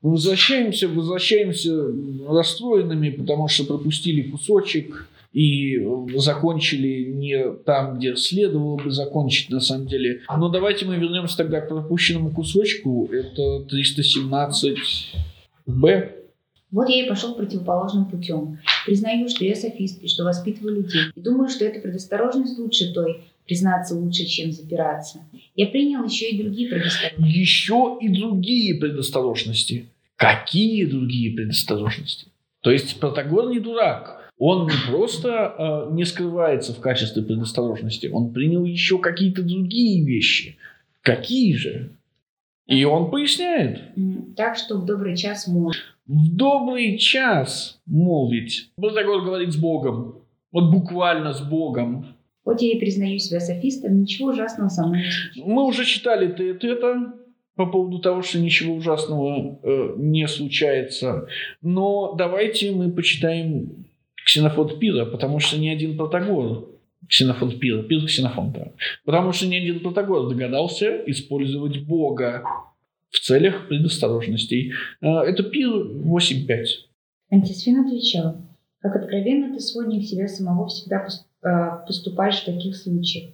Возвращаемся, возвращаемся расстроенными, потому что пропустили кусочек и закончили не там, где следовало бы закончить на самом деле. Но давайте мы вернемся тогда к пропущенному кусочку. Это 317Б. Вот я и пошел противоположным путем. Признаю, что я софист и что воспитываю людей. И думаю, что эта предосторожность лучше той, признаться лучше, чем запираться. Я принял еще и другие предосторожности. Еще и другие предосторожности. Какие другие предосторожности? То есть Протагор не дурак. Он не просто э, не скрывается в качестве предосторожности, он принял еще какие-то другие вещи. Какие же? И он поясняет. Так что в добрый час молвить. В добрый час молвить. Протагор говорит с Богом. Вот буквально с Богом. Хоть я и признаю себя софистом, ничего ужасного со мной не случилось. Мы уже читали ты это по поводу того, что ничего ужасного э, не случается. Но давайте мы почитаем Ксенофонт Пира, потому что ни один Протагор Ксенофонт Пира, Пир Ксенофонта, потому что ни один Протагор догадался использовать Бога в целях предосторожностей. Э, это Пир 8.5. Антисфин отвечал, как откровенно ты сводник себя самого всегда Э, поступаешь в таких случаях,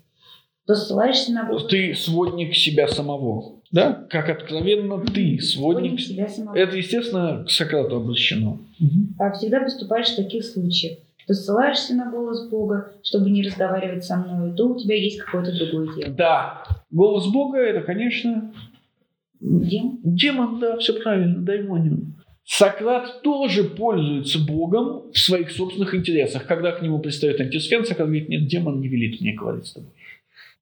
то ссылаешься на. Ты сводник себя самого. Да? Как откровенно ты сводник, сводник себя самого. Это, естественно, к Сократу обращено. А всегда поступаешь в таких случаях. То ссылаешься на голос Бога, чтобы не разговаривать со мной, то у тебя есть какое-то другое дело. Да. Голос Бога это, конечно, Демон? Демон, да, все правильно, даймониум. Сократ тоже пользуется Богом в своих собственных интересах. Когда к нему пристает антисфен, Сократ говорит, нет, демон не велит мне говорить с тобой.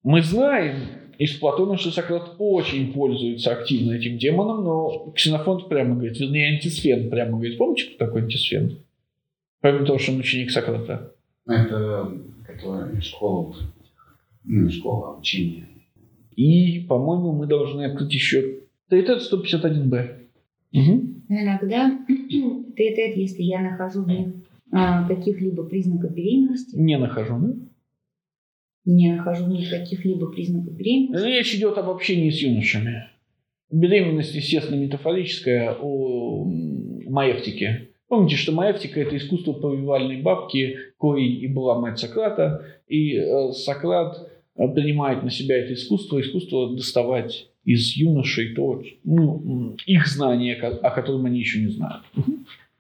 Мы знаем из Платона, что Сократ очень пользуется активно этим демоном, но Ксенофонт прямо говорит, вернее, антисфен прямо говорит, помните, кто такой антисфен? Помимо того, что он ученик Сократа. Это которая школа, ну, не школа, а учение. И, по-моему, мы должны открыть еще ТТ 151Б. Угу. Иногда тет если я нахожу в них а, каких-либо признаков беременности. Не нахожу, да? Не нахожу в них каких-либо признаков беременности. Речь идет об общении с юношами. Беременность, естественно, метафорическая о маевтике. Помните, что маевтика – это искусство повивальной бабки, коей и была мать Сократа. И э, Сократ принимает на себя это искусство, искусство доставать из юношей то, ну, их знания, о котором они еще не знают.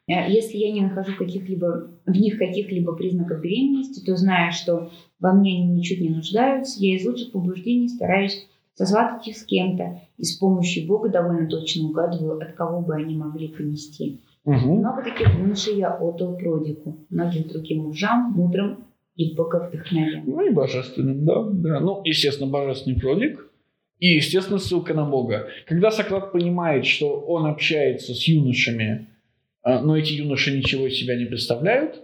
А если я не нахожу каких-либо, в них каких-либо признаков беременности, то зная, что во мне они ничуть не нуждаются, я из лучших побуждений стараюсь созвать их с кем-то и с помощью Бога довольно точно угадываю, от кого бы они могли понести. Угу. Много таких юношей я отдал Продику, многим другим мужам, мудрым и боговдохновенным. Ну и божественным, да. да. Ну, естественно, божественный Продик – и, естественно, ссылка на Бога. Когда Сократ понимает, что он общается с юношами, а, но эти юноши ничего из себя не представляют,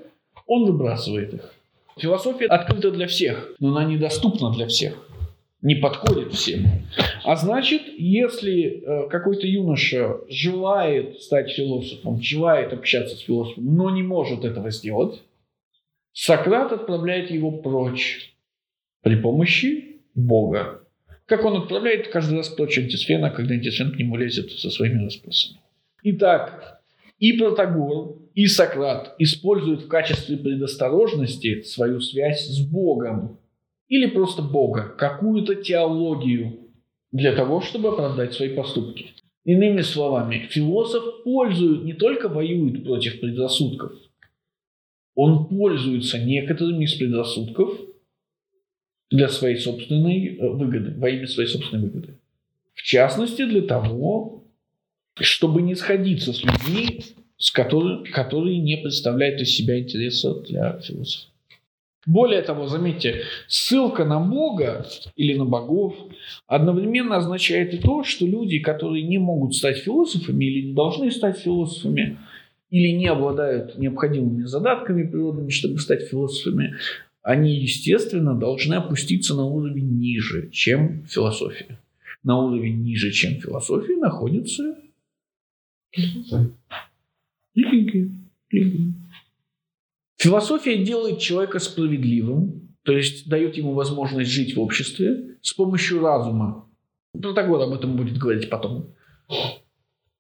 он выбрасывает их. Философия открыта для всех, но она недоступна для всех, не подходит всем. А значит, если э, какой-то юноша желает стать философом, желает общаться с философом, но не может этого сделать, Сократ отправляет его прочь при помощи Бога. Как он отправляет каждый раз прочь антисфена, когда антисфен к нему лезет со своими расспросами. Итак, и Протагор, и Сократ используют в качестве предосторожности свою связь с Богом или просто Бога, какую-то теологию для того, чтобы оправдать свои поступки. Иными словами, философ пользует, не только воюет против предрассудков, он пользуется некоторыми из предрассудков для своей собственной э, выгоды, во имя своей собственной выгоды. В частности, для того, чтобы не сходиться с людьми, с которыми, которые не представляют из себя интереса для философа. Более того, заметьте, ссылка на Бога или на богов одновременно означает и то, что люди, которые не могут стать философами или не должны стать философами, или не обладают необходимыми задатками природными, чтобы стать философами, они, естественно, должны опуститься на уровень ниже, чем философия. На уровень ниже, чем философия, находится религия. Философия делает человека справедливым, то есть дает ему возможность жить в обществе с помощью разума. Протагор об этом будет говорить потом.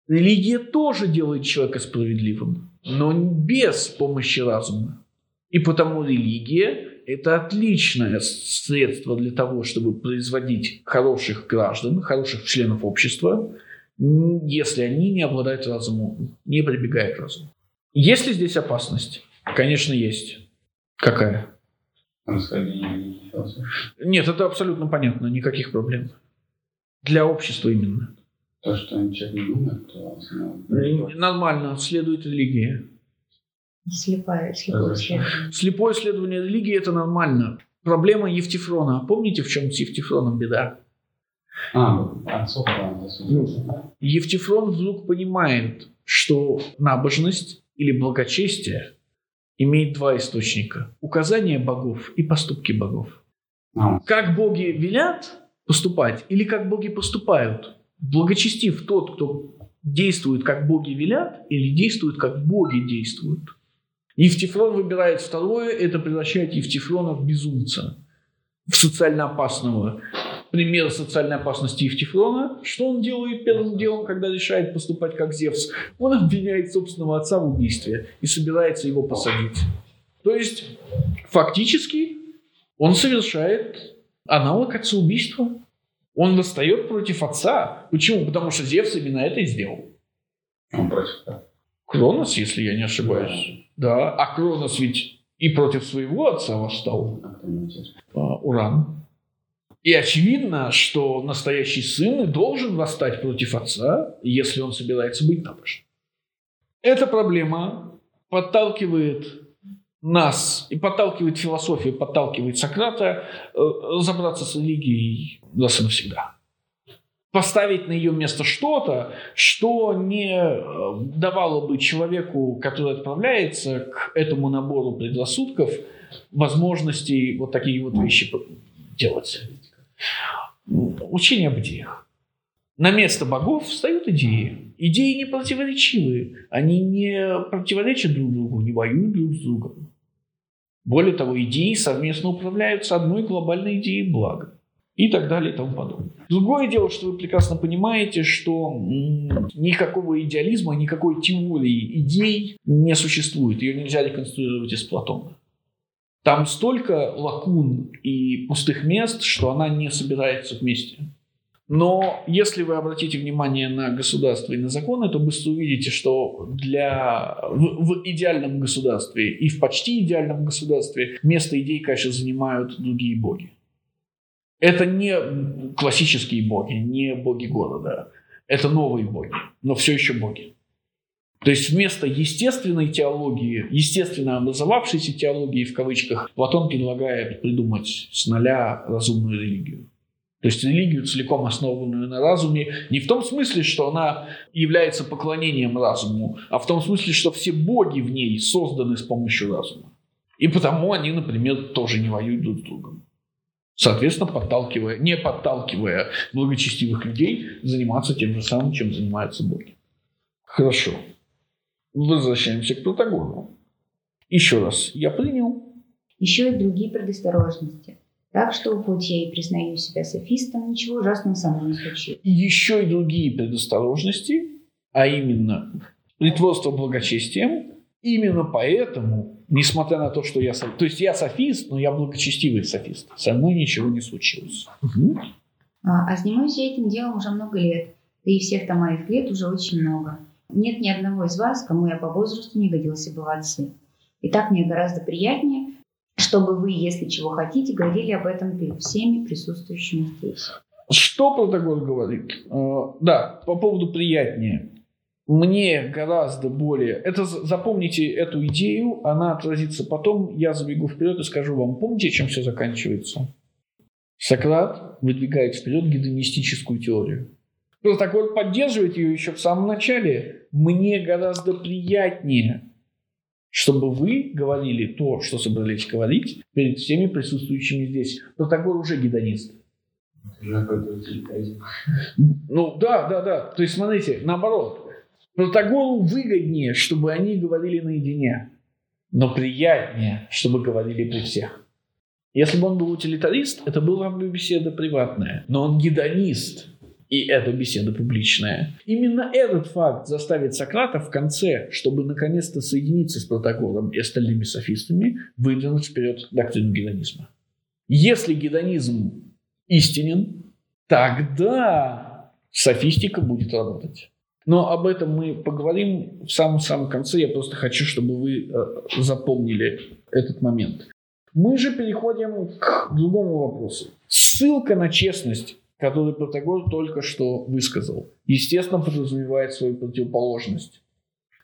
Религия тоже делает человека справедливым, но без помощи разума. И потому религия – это отличное средство для того, чтобы производить хороших граждан, хороших членов общества, если они не обладают разумом, не прибегают к разуму. Есть ли здесь опасность? Конечно, есть. Какая? Нет, это абсолютно понятно, никаких проблем. Для общества именно. То, что человек не думает, то... Нормально, следует религии. Слепое, слепое исследование. Слепое исследование религии – это нормально. Проблема Евтифрона. Помните, в чем с Евтифроном беда? А, отцов, да, Евтифрон вдруг понимает, что набожность или благочестие имеет два источника – указания богов и поступки богов. А, Как боги велят поступать или как боги поступают? Благочестив тот, кто действует, как боги велят, или действует, как боги действуют. Евтифрон выбирает второе, это превращает Евтифрона в безумца, в социально опасного. Пример социальной опасности Евтифрона. Что он делает первым делом, когда решает поступать как Зевс? Он обвиняет собственного отца в убийстве и собирается его посадить. То есть, фактически, он совершает аналог отца-убийства. Он восстает против отца. Почему? Потому что Зевс именно это и сделал. он против да. Кронос, если я не ошибаюсь. Да, а Кронос ведь и против своего отца восстал. А а, Уран. И очевидно, что настоящий сын и должен восстать против отца, если он собирается быть набожным. Эта проблема подталкивает нас и подталкивает философию, подталкивает Сократа э, разобраться с религией раз и навсегда. Поставить на ее место что-то, что не э, давало бы человеку, который отправляется к этому набору предрассудков, возможности вот такие вот вещи делать. Учение об идеях. На место богов встают идеи. Идеи не противоречивые. Они не противоречат друг другу, не воюют друг с другом. Более того, идеи совместно управляются одной глобальной идеей блага. И так далее и тому подобное. Другое дело, что вы прекрасно понимаете, что никакого идеализма, никакой теории идей не существует. Ее нельзя реконструировать из Платона. Там столько лакун и пустых мест, что она не собирается вместе. Но если вы обратите внимание на государство и на законы, то быстро увидите, что для, в, в идеальном государстве и в почти идеальном государстве место идей, конечно, занимают другие боги. Это не классические боги, не боги города. Это новые боги, но все еще боги. То есть вместо естественной теологии, естественно образовавшейся теологии в кавычках, Платон предлагает придумать с нуля разумную религию. То есть религию, целиком основанную на разуме, не в том смысле, что она является поклонением разуму, а в том смысле, что все боги в ней созданы с помощью разума. И потому они, например, тоже не воюют друг с другом. Соответственно, подталкивая, не подталкивая благочестивых людей заниматься тем же самым, чем занимаются боги. Хорошо. Возвращаемся к Протагору. Еще раз, я принял. Еще и другие предосторожности. Так что, хоть я и признаю себя софистом, ничего ужасного со мной не случилось. Еще и другие предосторожности, а именно притворство благочестием. Именно поэтому, несмотря на то, что я... То есть я софист, но я благочестивый софист. Со мной ничего не случилось. Мгм. А, а занимаюсь я этим делом уже много лет. Да и всех-то моих лет уже очень много. Нет ни одного из вас, кому я по возрасту не годился бы в отцы. И так мне гораздо приятнее, чтобы вы, если чего хотите, говорили об этом перед всеми присутствующими здесь. Что Протагор говорит? Э, Да, по поводу приятнее. Мне гораздо более... Это за- запомните эту идею, она отразится потом. Я забегу вперед и скажу вам. Помните, чем все заканчивается? Сократ выдвигает вперед гедонистическую теорию. Протагор поддерживает ее еще в самом начале. Мне гораздо приятнее, чтобы вы говорили то, что собрались говорить, перед всеми присутствующими здесь. Протагор уже гедонист. Ну да, да, да. То есть, смотрите, наоборот. Протагору выгоднее, чтобы они говорили наедине, но приятнее, чтобы говорили при всех. Если бы он был утилитарист, это была бы беседа приватная. Но он гедонист. И это беседа публичная. Именно этот факт заставит Сократа в конце, чтобы наконец-то соединиться с протоколом и остальными софистами, выдвинуть вперед доктрину гедонизма. Если гедонизм истинен, тогда софистика будет работать. Но об этом мы поговорим в самом-самом конце. Я просто хочу, чтобы вы э, запомнили этот момент. Мы же переходим к другому вопросу. Ссылка на честность, которую Протагор только что высказал, естественно, подразумевает свою противоположность.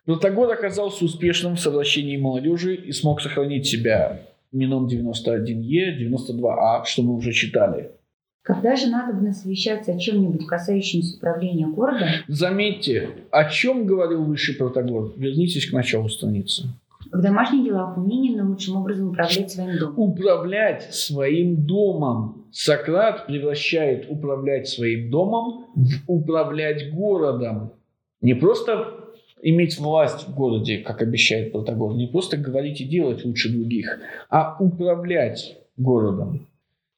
Протагор оказался успешным в совращении молодежи и смог сохранить себя Мином 91Е, 92А, что мы уже читали. Когда же надо совещаться о чем-нибудь, касающемся управления городом? Заметьте, о чем говорил высший Протагор. Вернитесь к началу страницы. В домашних делах умение наилучшим образом управлять своим домом. Управлять своим домом. Сократ превращает управлять своим домом в управлять городом. Не просто иметь власть в городе, как обещает Протагор, не просто говорить и делать лучше других, а управлять городом.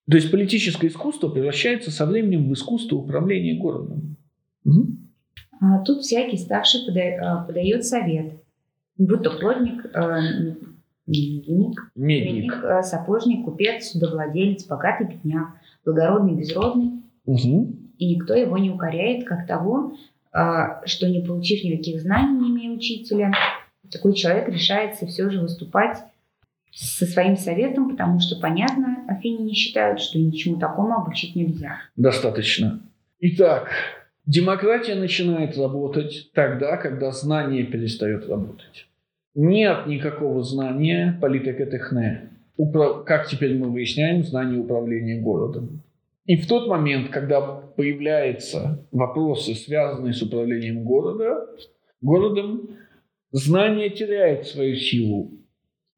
То есть политическое искусство превращается со временем в искусство управления городом. Угу. А тут всякий старший а, подает совет. Будь то плотник, э, медник, медник. Э, сапожник, купец, судовладелец, богатый бедняк, благородный, безродный. Угу. И никто его не укоряет, как того, а, что не получив никаких знаний, не имея учителя, такой человек решается все же выступать со своим советом, потому что, понятно, Афини не считают, что ничему такому обучить нельзя. Достаточно. Итак, демократия начинает работать тогда, когда знание перестает работать. Нет никакого знания политэкотехне. Управ... Как теперь мы выясняем, знание управления городом. И в тот момент, когда появляются вопросы, связанные с управлением города, городом, знание теряет свою силу.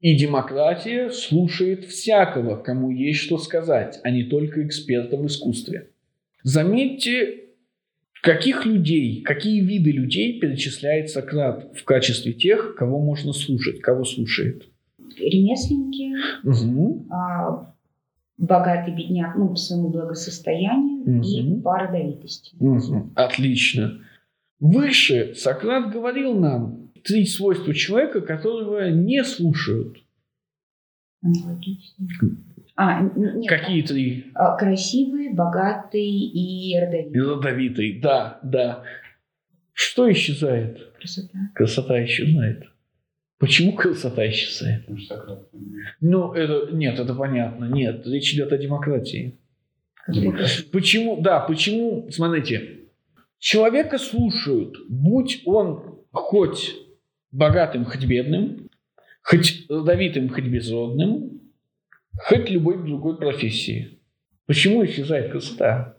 И демократия слушает всякого, кому есть что сказать, а не только экспертов в искусстве. Заметьте, каких людей, какие виды людей перечисляет Сократ в качестве тех, кого можно слушать, кого слушает? Ремесленники, угу. а, богатый бедняк, ну, по своему благосостоянию угу. и по родовитости. Угу. Отлично. Выше Сократ говорил нам, три свойства человека, которого не слушают. Аналогично. А, нет, Какие три? А, красивый, богатый и родовитый. И родовитый, да, да. Что исчезает? Красота. Красота исчезает. Почему красота исчезает? Ну, это, нет, это понятно. Нет, речь идет о демократии. Почему, да, почему, смотрите, человека слушают, будь он хоть богатым, хоть бедным, хоть родовитым, хоть безродным, хоть любой другой профессии. Почему исчезает красота?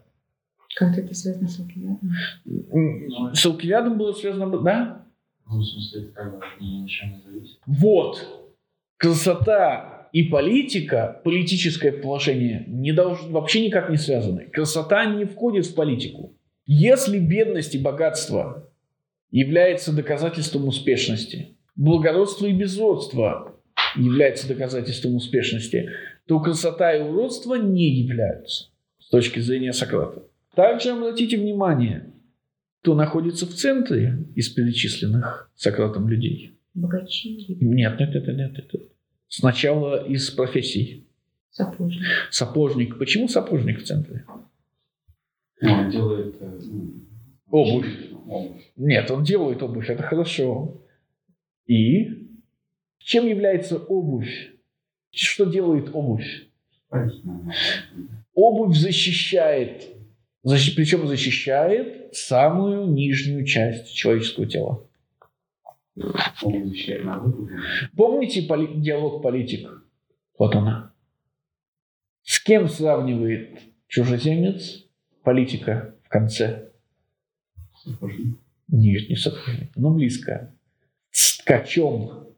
Как это связано с Алкивиадом? С Алкивиадом было связано, да? Ну, в смысле, это как бы ничего не зависит. Вот. Красота и политика, политическое положение не долж... вообще никак не связаны. Красота не входит в политику. Если бедность и богатство является доказательством успешности. Благородство и безродство является доказательством успешности, то красота и уродство не являются с точки зрения Сократа. Также обратите внимание, кто находится в центре из перечисленных Сократом людей. Богачи. Нет, нет, нет, нет, нет. Сначала из профессий. Сапожник. Сапожник. Почему сапожник в центре? Он делает э, ну, обувь. Нет, он делает обувь, это хорошо. И чем является обувь? Что делает обувь? Обувь защищает, защ, причем защищает самую нижнюю часть человеческого тела. Помните поли, диалог политик? Вот она. С кем сравнивает чужеземец политика в конце? Нет, не сапожник, но близко. С ткачом.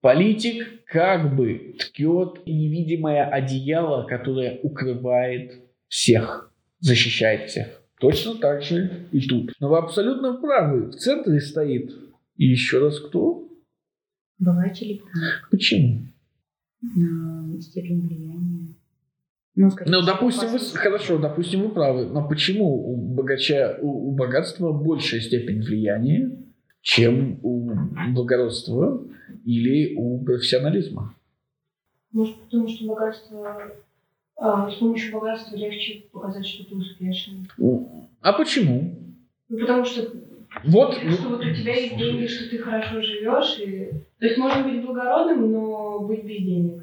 Политик как бы ткет невидимое одеяло, которое укрывает всех, защищает всех. Точно так же и тут. Но вы абсолютно правы. В центре стоит и еще раз кто? Или Почему? Степень влияния. Ну, скорее Ну, допустим, вы, хорошо, допустим, вы правы, но почему у богача, у, у богатства большая степень влияния, чем у благородства или у профессионализма? Может, потому что богатство... а, с помощью богатства легче показать, что ты успешный. А почему? Ну, потому что, Вот, что вот у тебя есть деньги, что ты хорошо живешь. И... То есть можно быть благородным, но быть без денег.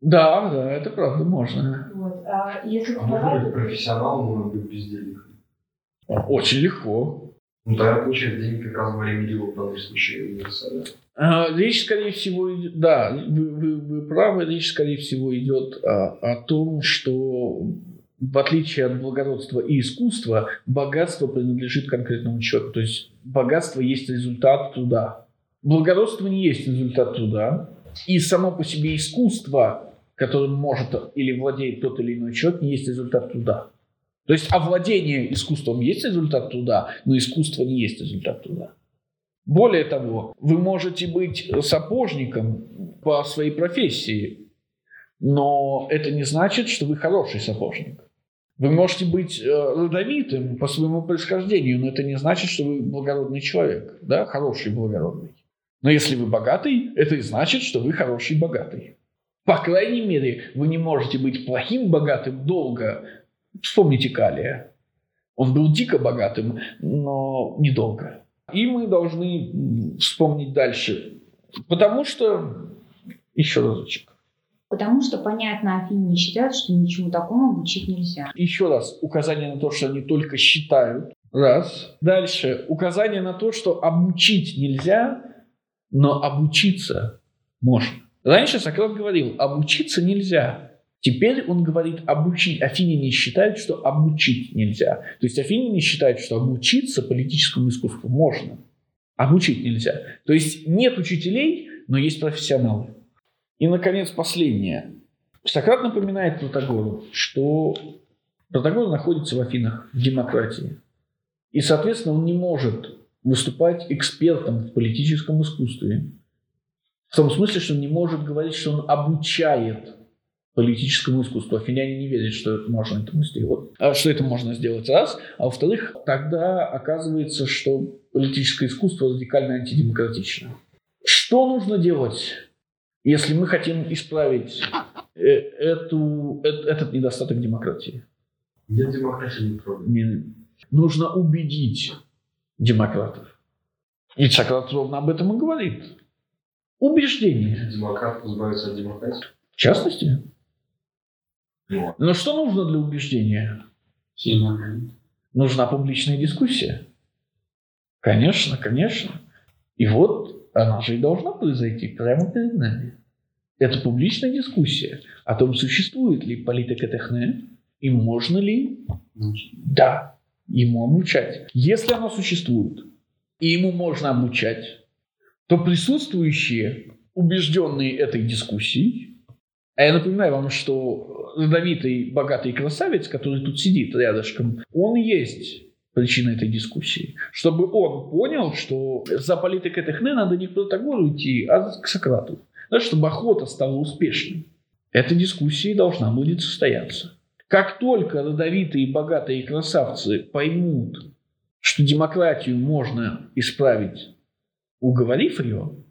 да, да, это правда, можно. Вот. А если А можно быть профессионалом, но быть без денег? Очень легко. Ну, тогда получается деньги как раз говорим дело в данном случае универсально. А, Речь, скорее всего, да, вы, вы- вы правы, речь, скорее всего, идет а, о том, что в отличие от благородства и искусства, богатство принадлежит конкретному человеку. То есть богатство есть результат труда. Благородство не есть результат труда. И само по себе искусство, которым может или владеет тот или иной человек, не есть результат труда. То есть овладение искусством есть результат труда, но искусство не есть результат труда. Более того, вы можете быть сапожником по своей профессии, но это не значит, что вы хороший сапожник. Вы можете быть э, родовитым по своему происхождению, но это не значит, что вы благородный человек, да, хороший благородный. Но если вы богатый, это и значит, что вы хороший богатый. По крайней мере, вы не можете быть плохим богатым долго. Вспомните Калия. Он был дико богатым, но недолго. И мы должны вспомнить дальше. Потому что, еще разочек, Потому что, понятно, афиняне считают, что ничему такому обучить нельзя. еще раз указание на то, что они только считают. Раз. Дальше указание на то, что обучить нельзя, но обучиться можно. Раньше Сократ говорил, обучиться нельзя. Теперь он говорит обучить. Афиняне считают, что обучить нельзя. То есть афиняне считают, что обучиться политическому искусству можно. Обучить нельзя. То есть нет учителей, но есть профессионалы. И, наконец, последнее. Сократ напоминает Протагору, что Протагор находится в Афинах, в демократии. И, соответственно, он не может выступать экспертом в политическом искусстве. В том смысле, что он не может говорить, что он обучает политическому искусству. Афиняне не верят, что это можно этому сделать. А что это можно сделать, раз. А во-вторых, тогда оказывается, что политическое искусство радикально антидемократично. Что нужно делать, если мы хотим исправить э, эту, э- этот недостаток демократии? Нет проблем. Не- Нужно убедить демократов. И Сократ ровно об этом и говорит. Убеждение. Демократ избавится от демократии. В частности. Ну, Но что нужно для убеждения? сильный аргумент. Нужна публичная дискуссия. Конечно, конечно. И вот она же и должна произойти прямо перед нами. Это публичная дискуссия о том, существует ли политика техне и можно ли. Да, ему обучать. Если оно существует, и ему можно обучать, то присутствующие, убежденные этой дискуссией, а я напоминаю вам, что родовитый богатый красавец, который тут сидит рядышком, он есть причина этой дискуссии. Чтобы он понял, что за политикой Техне надо не к Протагору идти, а к Сократу. Да, чтобы охота стала успешной. Эта дискуссия должна будет состояться. Как только родовитые богатые красавцы поймут, что демократию можно исправить, уговорив ее,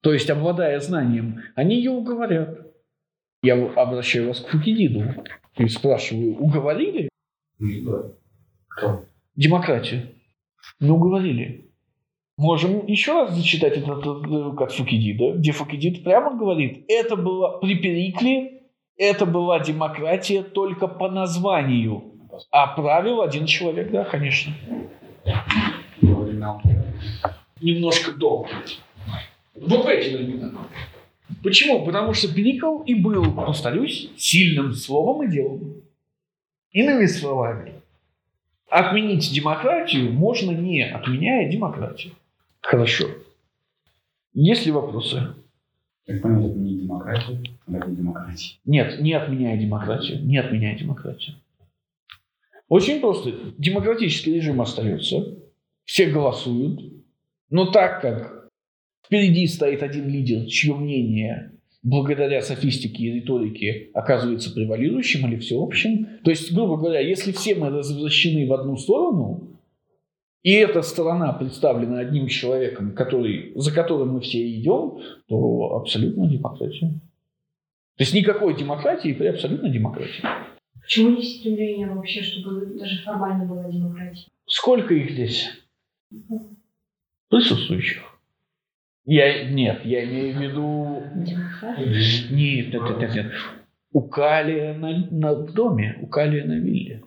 то есть обладая знанием, они ее уговорят. Я обращаю вас к Фукидиду и спрашиваю, уговорили да. Кто? демократию? Ну, уговорили. Можем еще раз зачитать этот отрывок от Фукидида, где Фукидид прямо говорит, это было при Перикле, это была демократия только по названию, а правил один человек, да, конечно. Немножко долго. Вот в эти времена. Почему? Потому что Перикл и был, повторюсь, сильным словом и делом. Иными словами, отменить демократию можно не отменяя демократию. Хорошо. Есть ли вопросы? Как понять, а это не демократия. Нет, не отменяя демократию. Не отменяя демократию. Очень просто. Демократический режим остается. Все голосуют. Но так как впереди стоит один лидер, чье мнение благодаря софистике и риторике оказывается превалирующим или всеобщим. То есть, грубо говоря, если все мы развращены в одну сторону, и эта сторона представлена одним человеком, который, за которым мы все идем, то абсолютно демократия. То есть никакой демократии при абсолютной демократии. Почему есть стремление вообще, чтобы даже формально была демократия? Сколько их здесь? Присутствующих. Я, нет, я имею в виду... Нет, нет, нет, нет. У Калия на, на, в доме, у Калия на вилле.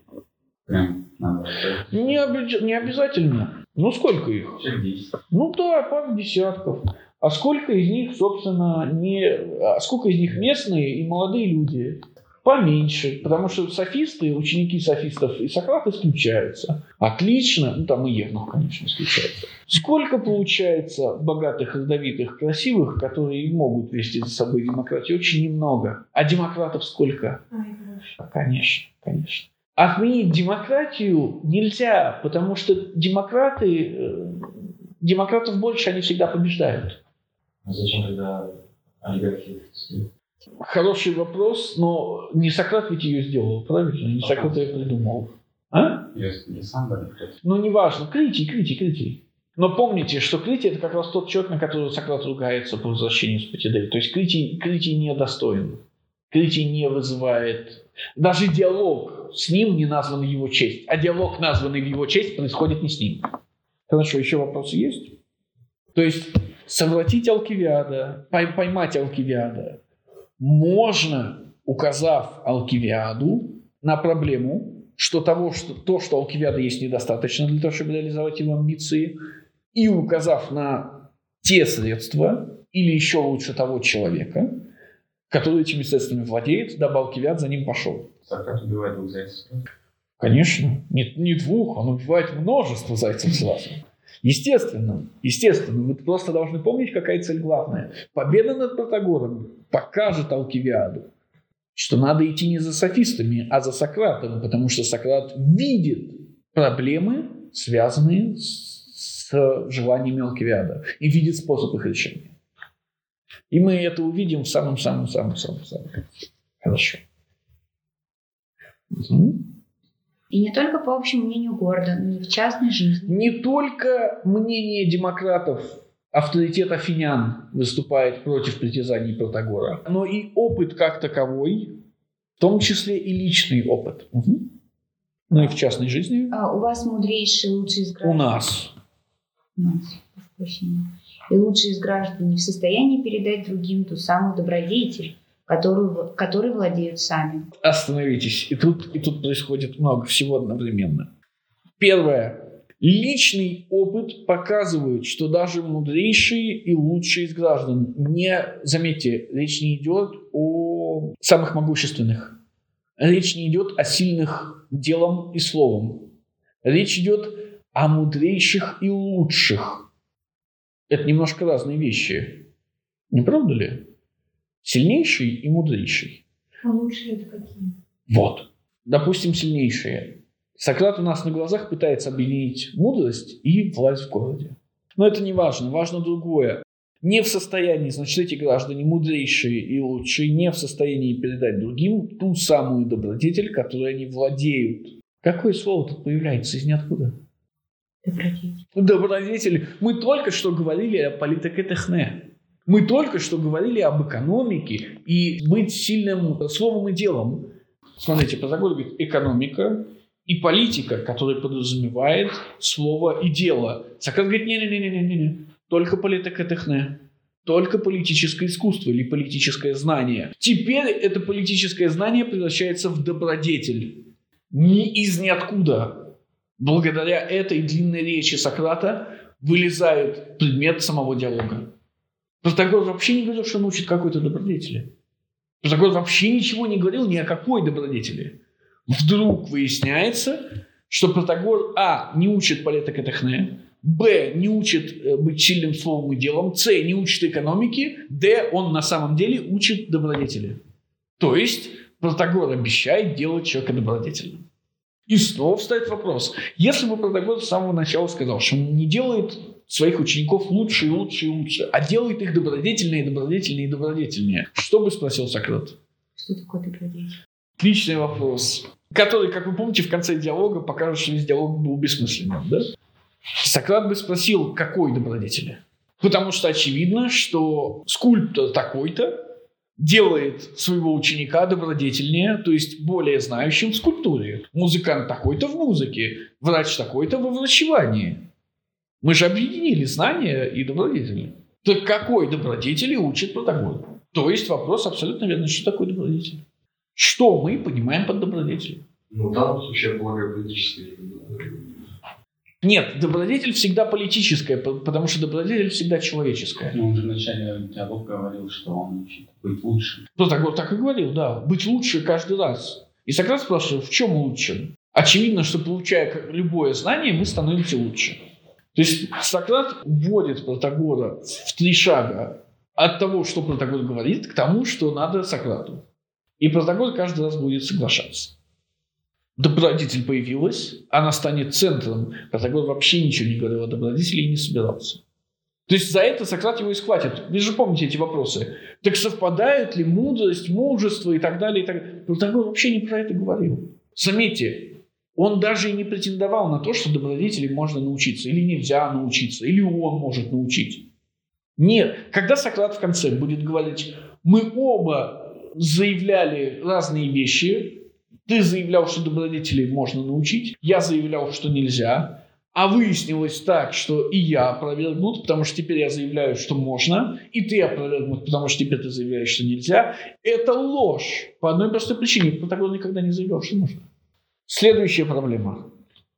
Прям надо. Не, обяз- не обязательно. Ну, сколько их? Человек 10. Ну да, пару десятков. А сколько из них, собственно, не... А сколько из них местные и молодые люди? Поменьше, потому что софисты, ученики софистов и Сократ исключаются. Отлично, ну там и Евнух, конечно, исключается. Сколько получается богатых, родовитых, красивых, которые могут вести за собой демократию? Очень немного. А демократов сколько? Конечно, конечно. Отменить демократию нельзя, потому что демократы, э, демократов больше, они всегда побеждают. А зачем тогда существует? Хороший вопрос, но не Сократ ведь ее сделал, правильно? Не Сократ ее придумал. А? Сам не хотел. Ну, неважно. Критий, Критий, Критий. Но помните, что Критий это как раз тот человек, на которого Сократ ругается по возвращению с Патидеи. То есть Критий, Критий недостоин. Критий не вызывает... Даже диалог с ним не назван в его честь. А диалог, названный в его честь, происходит не с ним. Хорошо, еще вопросы есть? То есть совратить Алкивиада, пой- поймать Алкивиада можно, указав Алкивиаду на проблему, что того, что то, что Алкивиада есть, недостаточно для того, чтобы реализовать его амбиции, и указав на те средства, или еще лучше того человека, который этими средствами владеет, дабы Алкивиад за ним пошел. Сократ убивает двух зайцев. Конечно. Не, не двух, он убивает множество зайцев сразу. Естественно, естественно. Вы просто должны помнить, какая цель главная. Победа над Протагором покажет Алкивиаду, что надо идти не за софистами, а за Сократом, потому что Сократ видит проблемы, связанные с, с желаниями Алкивиада, и видит способ их решения. И мы это увидим в самом-самом-самом-самом-самом. Хорошо. Мгм. И не только по общему мнению города, но и в частной жизни. Не только мнение демократов, авторитет афинян выступает против притязаний Протагора, но и опыт как таковой, в том числе и личный опыт. Мгм. Ну и в частной жизни А, у вас мудрейший, лучший из у граждан. нас. У нас, прошу прощения. И лучший из граждан не в состоянии передать другим ту самую добродетель, которую, которой владеют сами. Остановитесь. И тут, и тут происходит много всего одновременно. Первое. Личный опыт показывает, что даже мудрейшие и лучшие из граждан не, заметьте, речь не идет о самых могущественных. Речь не идет о сильных делом и словом. Речь идет о мудрейших и лучших. Это немножко разные вещи. Не правда ли? Сильнейший и мудрейший. А лучшие это какие? Вот. Допустим, сильнейшие. Сократ у нас на глазах пытается объединить мудрость и власть в городе. Но это не важно. Важно другое. Не в состоянии, значит, эти граждане мудрейшие и лучшие, не в состоянии передать другим ту самую добродетель, которой они владеют. Какое слово тут появляется из ниоткуда? Добродетель. Добродетель. Мы только что говорили о политикетехне. Мы только что говорили об экономике и быть сильным словом и делом. Смотрите, Протагор говорит экономика и политика, которая подразумевает слово и дело. Сократ говорит, не-не-не-не-не, только политикетехне. Только политическое искусство или политическое знание. Теперь это политическое знание превращается в добродетель. Ни из ниоткуда. Благодаря этой длинной речи Сократа вылезает предмет самого диалога. Протагор вообще не говорил, что он учит какой-то добродетели. Протагор вообще ничего не говорил ни о какой добродетели. Вдруг выясняется, что Протагор, а, не учит политикотехне, б, не учит э, быть сильным словом и делом, с, не учит экономики, д, он на самом деле учит добродетели. То есть Протагор обещает делать человека добродетельным. И снова встает вопрос. Если бы Протагор с самого начала сказал, что он не делает своих учеников лучше и лучше и лучше, а делает их добродетельнее, добродетельнее и добродетельнее. Что бы спросил Сократ? Что такое добродетель? Отличный вопрос, который, как вы помните, в конце диалога покажет, что весь диалог был бессмысленным. Да? Сократ бы спросил, какой добродетели? Потому что очевидно, что скульптор такой-то делает своего ученика добродетельнее, то есть более знающим в скульптуре. Музыкант такой-то в музыке, врач такой-то во врачевании. Мы же объединили знания и добродетели. Так какой добродетели учит Протагор? То есть вопрос абсолютно верный, что такое добродетель? Что мы понимаем под добродетелью? Ну, в данном случае, я полагаю, Нет, добродетель всегда политическая, по- потому что добродетель всегда человеческая. Ну, он же в начале диалога говорил, что он учит быть лучше. Протагор так и говорил, да, быть лучше каждый раз. И Сократ спрашивает, в чем лучше? Очевидно, что получая любое знание, мы становимся лучше. То есть Сократ вводит Протагора в три шага от того, что Протагор говорит, к тому, что надо Сократу. И Протагор каждый раз будет соглашаться. Добродетель появилась, она станет центром. Протагор вообще ничего не говорил о добродетели и не собирался. То есть за это Сократ его и схватит. Вы же помните эти вопросы. Так совпадает ли мудрость, мужество и так далее? И так... Протагор вообще не про это говорил. Заметьте, он даже и не претендовал на то, что добродетели можно научиться, или нельзя научиться, или он может научить. Нет. Когда Сократ в конце будет говорить, мы оба заявляли разные вещи, ты заявлял, что добродетелей можно научить, я заявлял, что нельзя, а выяснилось так, что и я опровергнут, потому что теперь я заявляю, что можно, и ты опровергнут, потому что теперь ты заявляешь, что нельзя. Это ложь. По одной простой причине. Протагор никогда не заявлял, что можно. Следующая проблема,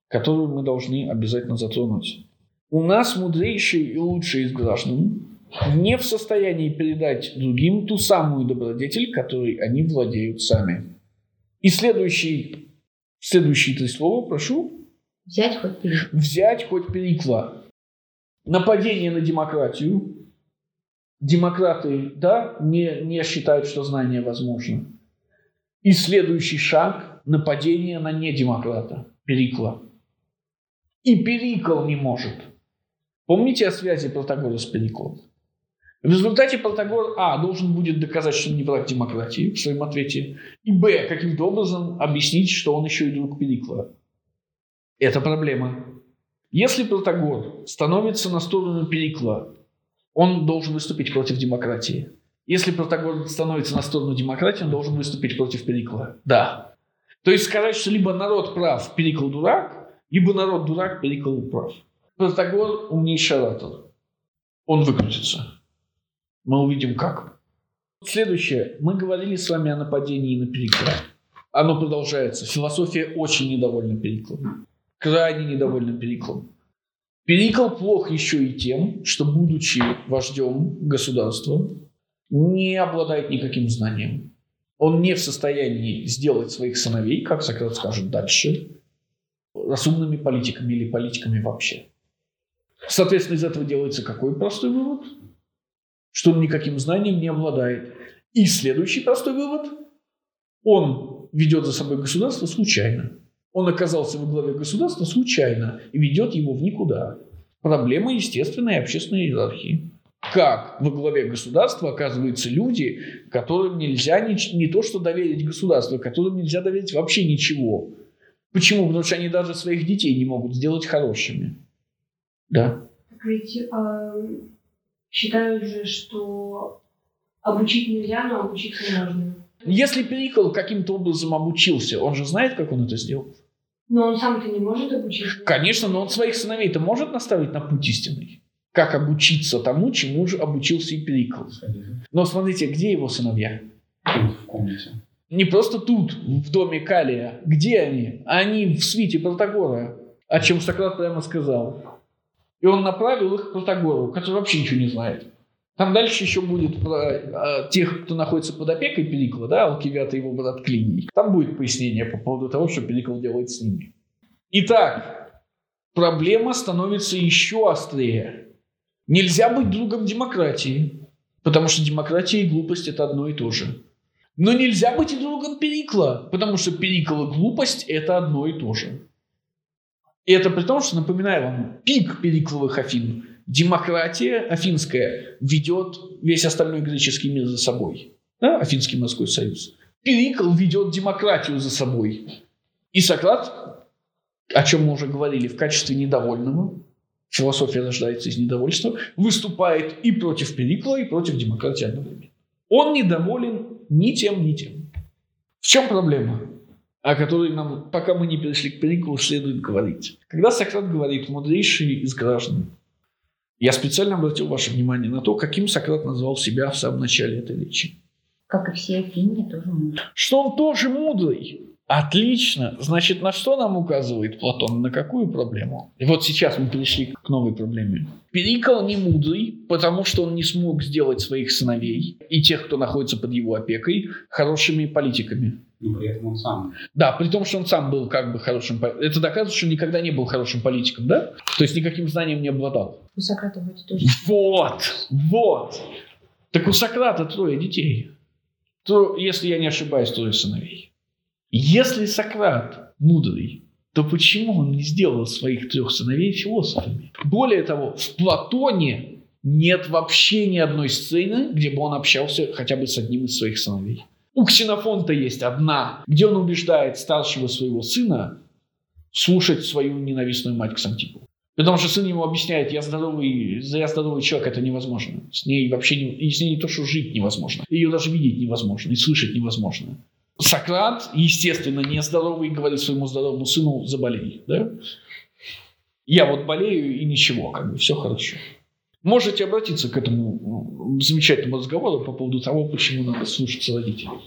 которую мы должны обязательно затронуть. У нас мудрейшие и лучшие из граждан не в состоянии передать другим ту самую добродетель, которой они владеют сами. И следующий, следующие три слова, прошу, Взять хоть перед. взять хоть Перикла. Нападение на демократию. Демократы, да, не, не считают, что знание возможно. И следующий шаг – нападение на недемократа, Перикла. И Перикл не может. Помните о связи Протагора с Периклом? В результате Протагор, а, должен будет доказать, что он не враг демократии в своем ответе, и, б, каким-то образом объяснить, что он еще и друг Перикла. Это проблема. Если Протагор становится на сторону Перикла, он должен выступить против демократии. Если Протагор становится на сторону демократии, он должен выступить против Перикла. Да. То есть сказать, что либо народ прав, Перикл дурак, либо народ дурак, Перикл прав. Протагор умнейший оратор. Он выкрутится. Мы увидим как. Следующее. Мы говорили с вами о нападении на Перикла. Оно продолжается. Философия очень недовольна Периклом. Крайне недовольна Периклом. Перикл плох еще и тем, что, будучи вождем государства, не обладает никаким знанием. Он не в состоянии сделать своих сыновей, как Сократ скажет дальше, разумными политиками или политиками вообще. Соответственно, из этого делается какой простой вывод? Что он никаким знанием не обладает. И следующий простой вывод – он ведет за собой государство случайно. Он оказался во главе государства случайно и ведет его в никуда. Проблема естественной общественной иерархии. Как во главе государства оказываются люди, которым нельзя не, не то что доверить государству, которым нельзя доверить вообще ничего. Почему? Потому что они даже своих детей не могут сделать хорошими. Да. Так ведь э, считают же, что обучить нельзя, но обучиться можно. Если Перикл каким-то образом обучился, он же знает, как он это сделал. Но он сам-то не может обучиться. Конечно, но он своих сыновей-то может наставить на путь истинный. Как обучиться тому, чему же обучился и Перикл. Но смотрите, где его сыновья? Тут, в комнате. Не просто тут, в доме Калия. Где они? Они в свите Протагора, о чем Сократ прямо сказал. И он направил их к Протагору, который вообще ничего не знает. Там дальше еще будет про э, тех, кто находится под опекой Перикла, да, Алкивиат и его брат Клиний. Там будет пояснение по поводу того, что Перикл делает с ними. Итак, проблема становится еще острее. Нельзя быть другом демократии, потому что демократия и глупость – это одно и то же. Но нельзя быть и другом Перикла, потому что Перикл и глупость – это одно и то же. И это при том, что, напоминаю вам, пик Перикловых Афин демократия афинская ведет весь остальной греческий мир за собой. Да? Афинский морской союз. Перикл ведет демократию за собой. И Сократ, о чем мы уже говорили, в качестве недовольного, философия рождается из недовольства, выступает и против Перикла, и против демократии одновременно. Он недоволен ни тем, ни тем. В чем проблема? о которой нам, пока мы не перешли к Периклу, следует говорить. Когда Сократ говорит «мудрейший из граждан», я специально обратил ваше внимание на то, каким Сократ назвал себя в самом начале этой речи. Как и все афиняне, тоже мудрый. Что он тоже мудрый. Отлично. Значит, на что нам указывает Платон? На какую проблему? И вот сейчас мы перешли к новой проблеме. Перикл не мудрый, потому что он не смог сделать своих сыновей и тех, кто находится под его опекой, хорошими политиками. Но при этом он сам. Да, при том, что он сам был как бы хорошим... Это доказывает, что он никогда не был хорошим политиком, да? То есть никаким знанием не обладал. У Сократа вроде тоже. Вот, вот. Так у Сократа трое детей. То, если я не ошибаюсь, трое сыновей. Если Сократ мудрый, то почему он не сделал своих трех сыновей философами? Более того, в Платоне нет вообще ни одной сцены, где бы он общался хотя бы с одним из своих сыновей. У Ксенофонта есть одна, где он убеждает старшего своего сына слушать свою ненавистную мать Ксантипу. Потому что сын ему объясняет, я здоровый, я здоровый человек, это невозможно. С ней вообще не, и с ней не то, что жить невозможно. Ее даже видеть невозможно, и слышать невозможно. Сократ, естественно, нездоровый, говорит своему здоровому сыну, заболей. Да? Я вот болею, и ничего, как бы все хорошо. Можете обратиться к этому замечательному разговору по поводу того, почему надо слушаться родителей.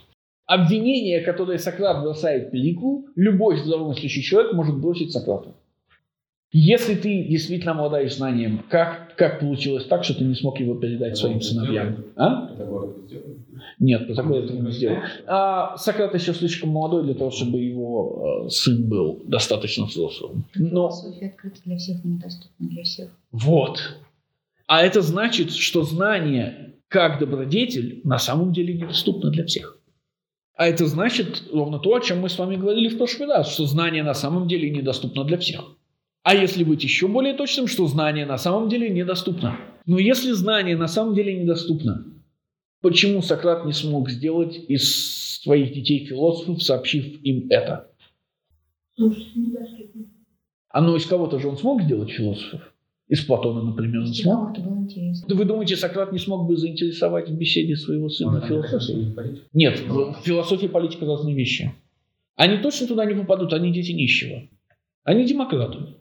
Обвинение, которое Сократ бросает Периклу, любой здравомыслящий человек может бросить Сократу. Если ты действительно обладаешь знанием, как, как получилось так, что ты не смог его передать своим сыновьям. А? Это. Нет, Протагор этого не сделал. А Сократ еще слишком молодой для того, чтобы его э, сын был достаточно взрослым. Но Философия открыта для всех, но недоступна для всех. вот. А это значит, что знание как добродетель на самом деле недоступно для всех. А это значит ровно то, о чем мы с вами говорили в прошлый раз, что знание на самом деле недоступно для всех. А если быть еще более точным, что знание на самом деле недоступно. Но если знание на самом деле недоступно, почему Сократ не смог сделать из своих детей философов, сообщив им это? А ну из кого-то же он смог сделать философов? Из Платона, например, он смог? кому-то было интересно. Да Вы думаете, Сократ не смог бы заинтересовать в беседе своего сына философией? Нет, философия и политика разные вещи. Они точно туда не попадут, они дети нищего. Они демократы.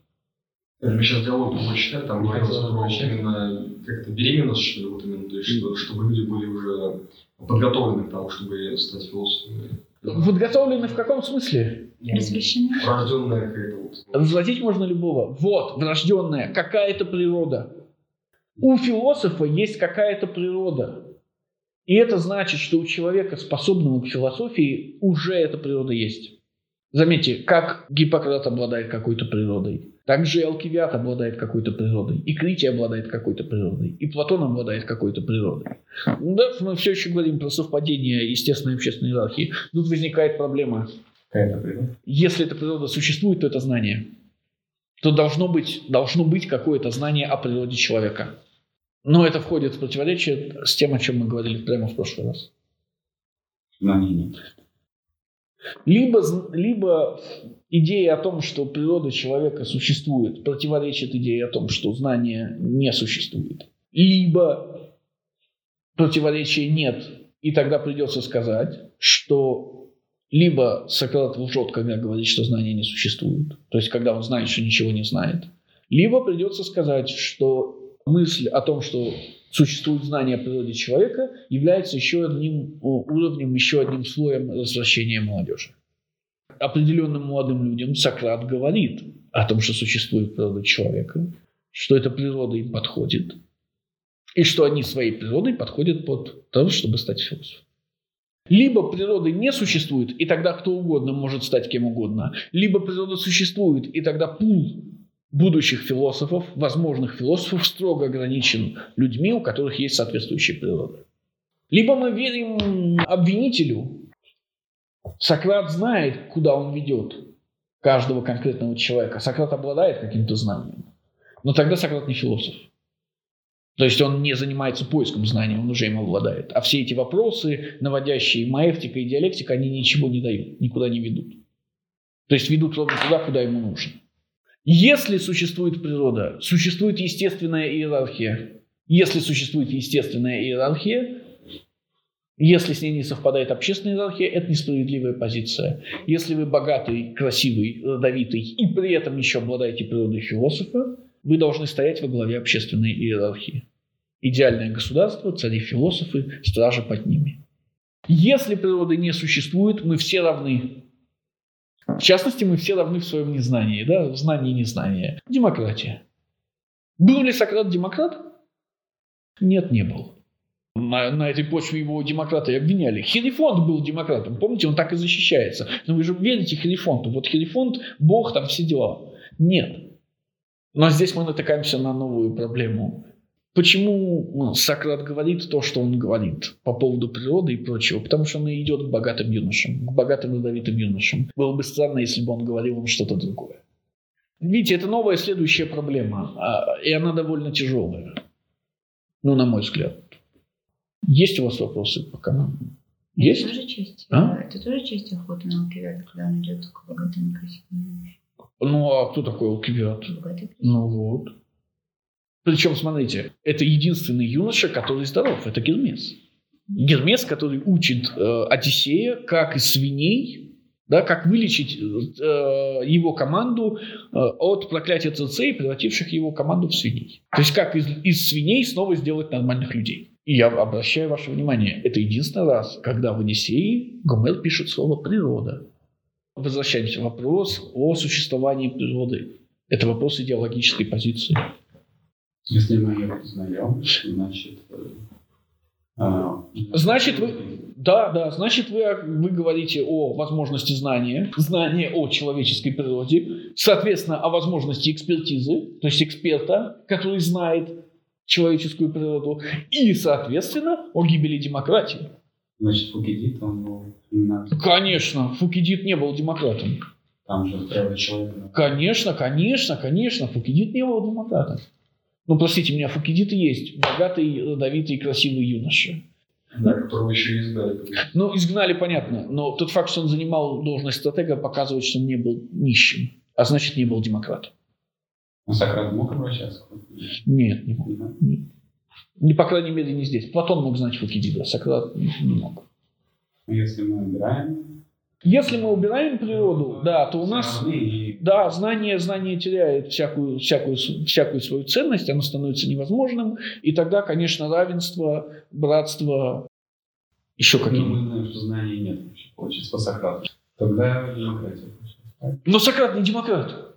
Мы сейчас диалог читали, там говорилось про именно как-то беременность, что ли, вот именно, то есть, что- чтобы люди были уже подготовлены к тому, чтобы стать философами. Подготовлены в каком смысле? Разрешены? Врожденная какая-то вот. Развратить можно любого. Вот, врожденная, какая-то природа. У философа есть какая-то природа. И это значит, что у человека, способного к философии, уже эта природа есть. Заметьте, как Гиппократ обладает какой-то природой, так же и Алкивиад обладает какой-то природой, и Критий обладает какой-то природой, и Платон обладает какой-то природой. Да, мы все еще говорим про совпадение естественной и общественной иерархии. Тут возникает проблема. Природа. Если эта природа существует, то это знание. То должно быть, должно быть какое-то знание о природе человека. Но это входит в противоречие с тем, о чем мы говорили прямо в прошлый раз. Знаний нет. Либо, либо идея о том, что природа человека существует, противоречит идее о том, что знания не существует. Либо противоречия нет, и тогда придется сказать, что либо Сократ лжет, когда говорит, что знания не существует, то есть когда он знает, что ничего не знает, либо придется сказать, что мысль о том, что существует знание о природе человека, является еще одним уровнем, еще одним слоем развращения молодежи. Определенным молодым людям Сократ говорит о том, что существует природа человека, что эта природа им подходит, и что они своей природой подходят под то, чтобы стать философом. Либо природы не существует, и тогда кто угодно может стать кем угодно, либо природа существует, и тогда пул будущих философов, возможных философов, строго ограничен людьми, у которых есть соответствующая природа. Либо мы верим обвинителю. Сократ знает, куда он ведет каждого конкретного человека. Сократ обладает каким-то знанием. Но тогда Сократ не философ. То есть он не занимается поиском знаний, он уже им обладает. А все эти вопросы, наводящие маэвтика и диалектика, они ничего не дают, никуда не ведут. То есть ведут ровно туда, куда ему нужно. Если существует природа, существует естественная иерархия. Если существует естественная иерархия, если с ней не совпадает общественная иерархия, это несправедливая позиция. Если вы богатый, красивый, родовитый и при этом еще обладаете природой философа, вы должны стоять во главе общественной иерархии. Идеальное государство, цари-философы, стражи под ними. Если природы не существует, мы все равны. В частности, мы все равны в своем незнании, да, в знании и незнании. Демократия. Был ли Сократ демократ? Нет, не был. На, на этой почве его демократы обвиняли. Херифонт был демократом. Помните, он так и защищается. Но вы же верите Херифонту. Вот Херифонт, Бог, там все дела. Нет. Но здесь мы натыкаемся на новую проблему. Почему ну, Сократ говорит то, что он говорит по поводу природы и прочего? Потому что он идет к богатым юношам, к богатым родовитым юношам. Было бы странно, если бы он говорил им что-то другое. Видите, это новая следующая проблема, а, и она довольно тяжелая. Ну, на мой взгляд. Есть у вас вопросы пока? Есть? Это тоже часть, А? это тоже часть охоты на алкивиада, когда он идет к богатым и красивым. Ну, а кто такой Алкивиад? Богатый. Ну вот. Причем, смотрите, это единственный юноша, который здоров. Это Гермес. Гермес, который учит э, Одиссея, как из свиней, да, как вылечить э, его команду э, от проклятия Церцеи, превративших его команду в свиней. То есть, как из, из свиней снова сделать нормальных людей. И я обращаю ваше внимание, это единственный раз, когда в Одиссее Гомер пишет слово «природа». Возвращаемся. Вопрос о существовании природы. Это вопрос идеологической позиции. Если мы ее познаем, значит... э, а, Значит, вы, да, да, значит, вы, вы говорите о возможности знания, знания о человеческой природе, соответственно, о возможности экспертизы, то есть эксперта, который знает человеческую природу, и, соответственно, о гибели демократии. Значит, Фукидид, он был именно... Конечно, Фукидид не был демократом. Там же природа человека. Конечно, конечно, конечно, Фукидид не был демократом. Ну, простите меня, Фукидид и есть богатый, родовитый, красивый юноша. Да, которого еще и изгнали. Ну, изгнали, понятно, но тот факт, что он занимал должность стратега, показывает, что он не был нищим, а значит, не был демократом. Но Сократ мог обращаться? Нет, не мог. Не знаю. Не, по крайней мере, не здесь. Платон мог знать Фукидида, Сократ не мог. Но Если мы убираем... Если мы убираем природу, да, то у нас Да, знание, знание теряет всякую, всякую, всякую свою ценность, оно становится невозможным, и тогда, конечно, равенство, братство, еще какие-нибудь. мы знаем, что знаний нет получится, по Сократу. Тогда демократия получается. Но Сократ не демократ.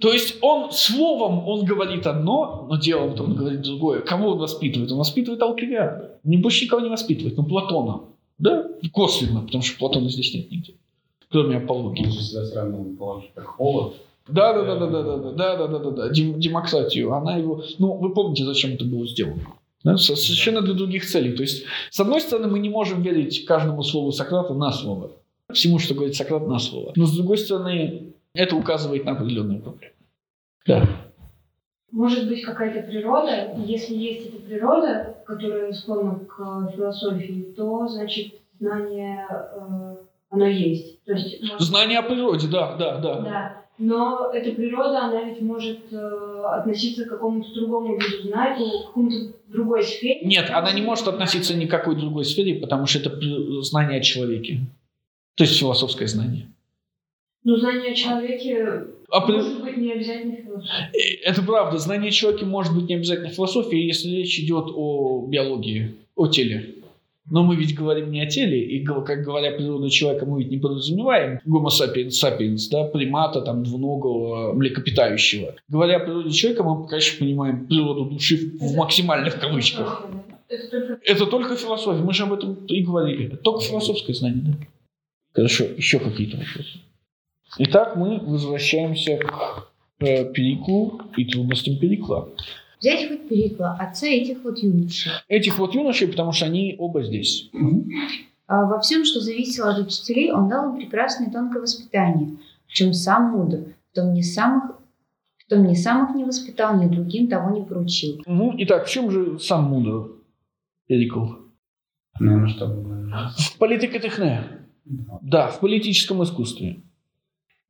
То есть он словом он говорит одно, но делом-то он говорит другое. Кого он воспитывает? Он воспитывает Алкивиада. Не больше никого не воспитывает, но Платона. Да, косвенно, потому что Платона здесь нет нигде. Кроме апологии. Он же себя сравнивал, положить как холод. Да, да, да, да, да, да, да, да, да, да, да, Дем- демократию. Она его, ну, вы помните, зачем это было сделано? Да, со- совершенно для других целей. То есть, с одной стороны, мы не можем верить каждому слову Сократа на слово. Всему, что говорит Сократ, на слово. Но с другой стороны, это указывает на определенные проблемы. Да. Может быть какая-то природа, и если есть эта природа, которая склонна к э, философии, то значит знание э, оно есть. То есть, может- Знание о природе, да, да, да. Да. Но эта природа, она ведь может э, относиться к какому-то другому виду знания, к какому-то другой сфере. Нет, она не может относиться ни к какой другой сфере, потому что это знание о человеке. То есть философское знание. Но знание о человеке А может быть не обязательно философия. Э, Это правда. Знание человека может быть не обязательно философией, если речь идет о биологии, о теле. Но мы ведь говорим не о теле, и, как говоря природу человека, мы ведь не подразумеваем гомо sapiens sapiens, да, примата, там, двуногого, млекопитающего. Говоря о природе человека, мы, конечно, понимаем природу души в- максимальных кавычках. Это только Это только философия, мы же об этом и говорили. Только философское знание, да? Хорошо, еще какие-то вопросы. Итак, мы возвращаемся к э, Периклу и трудностям Перикла. Взять хоть Перикла, отца этих вот юношей. Этих вот юношей, потому что они оба здесь. А Во всем, что зависело от учителей, он дал им прекрасное тонкое воспитание, в чем сам мудр, в том не самых, в Том ни сам их не воспитал, ни другим того не поручил. Ну, итак, в чем же сам Мудр, Перикл? Наверное, чтобы... В политике-техне. Да, в политическом искусстве.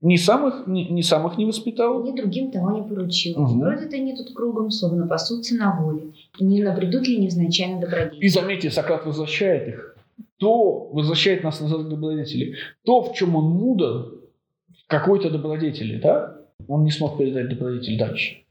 Ни самых, ни, ни самых не воспитал. Ни другим того не поручил. Мгм. Бродят они тут кругом, словно пасутся на воле. Не набредут ли невзначайно добродетель? И заметьте, Сократ возвращает их. То возвращает нас назад к добродетели. То, в чем он мудр, какой-то добродетели, да? Он не смог передать добродетель дальше.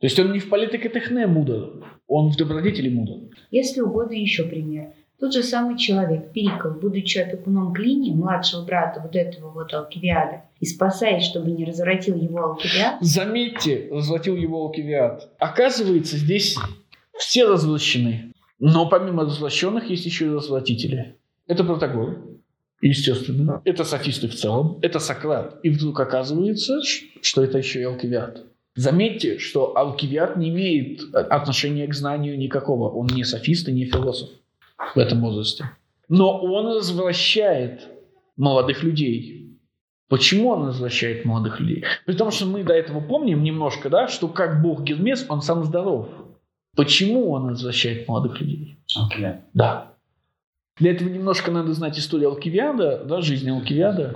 То есть он не в политике-техне мудр, он в добродетели мудр. Если угодно, еще пример. Тот же самый человек, Перикл, будучи опекуном Клини, младшего брата вот этого вот Алкивиада, и спасаясь, чтобы не развратил его Алкивиад, Заметьте, развратил его Алкивиад. Оказывается, здесь все развращены. Но помимо развращенных есть еще и развратители. Это Протагор, естественно. Это софисты в целом. Это Сократ. И вдруг оказывается, что это еще и Алкивиад. Заметьте, что Алкивиад не имеет отношения к знанию никакого. Он не софист и не философ в этом возрасте. Но он развращает молодых людей. Почему он развращает молодых людей? При том, что мы до этого помним немножко, да, что как бог Гермес, он сам здоров. Почему он развращает молодых людей? Окей. Да. Для этого немножко надо знать историю Алкивиада, да, жизни Алкивиада.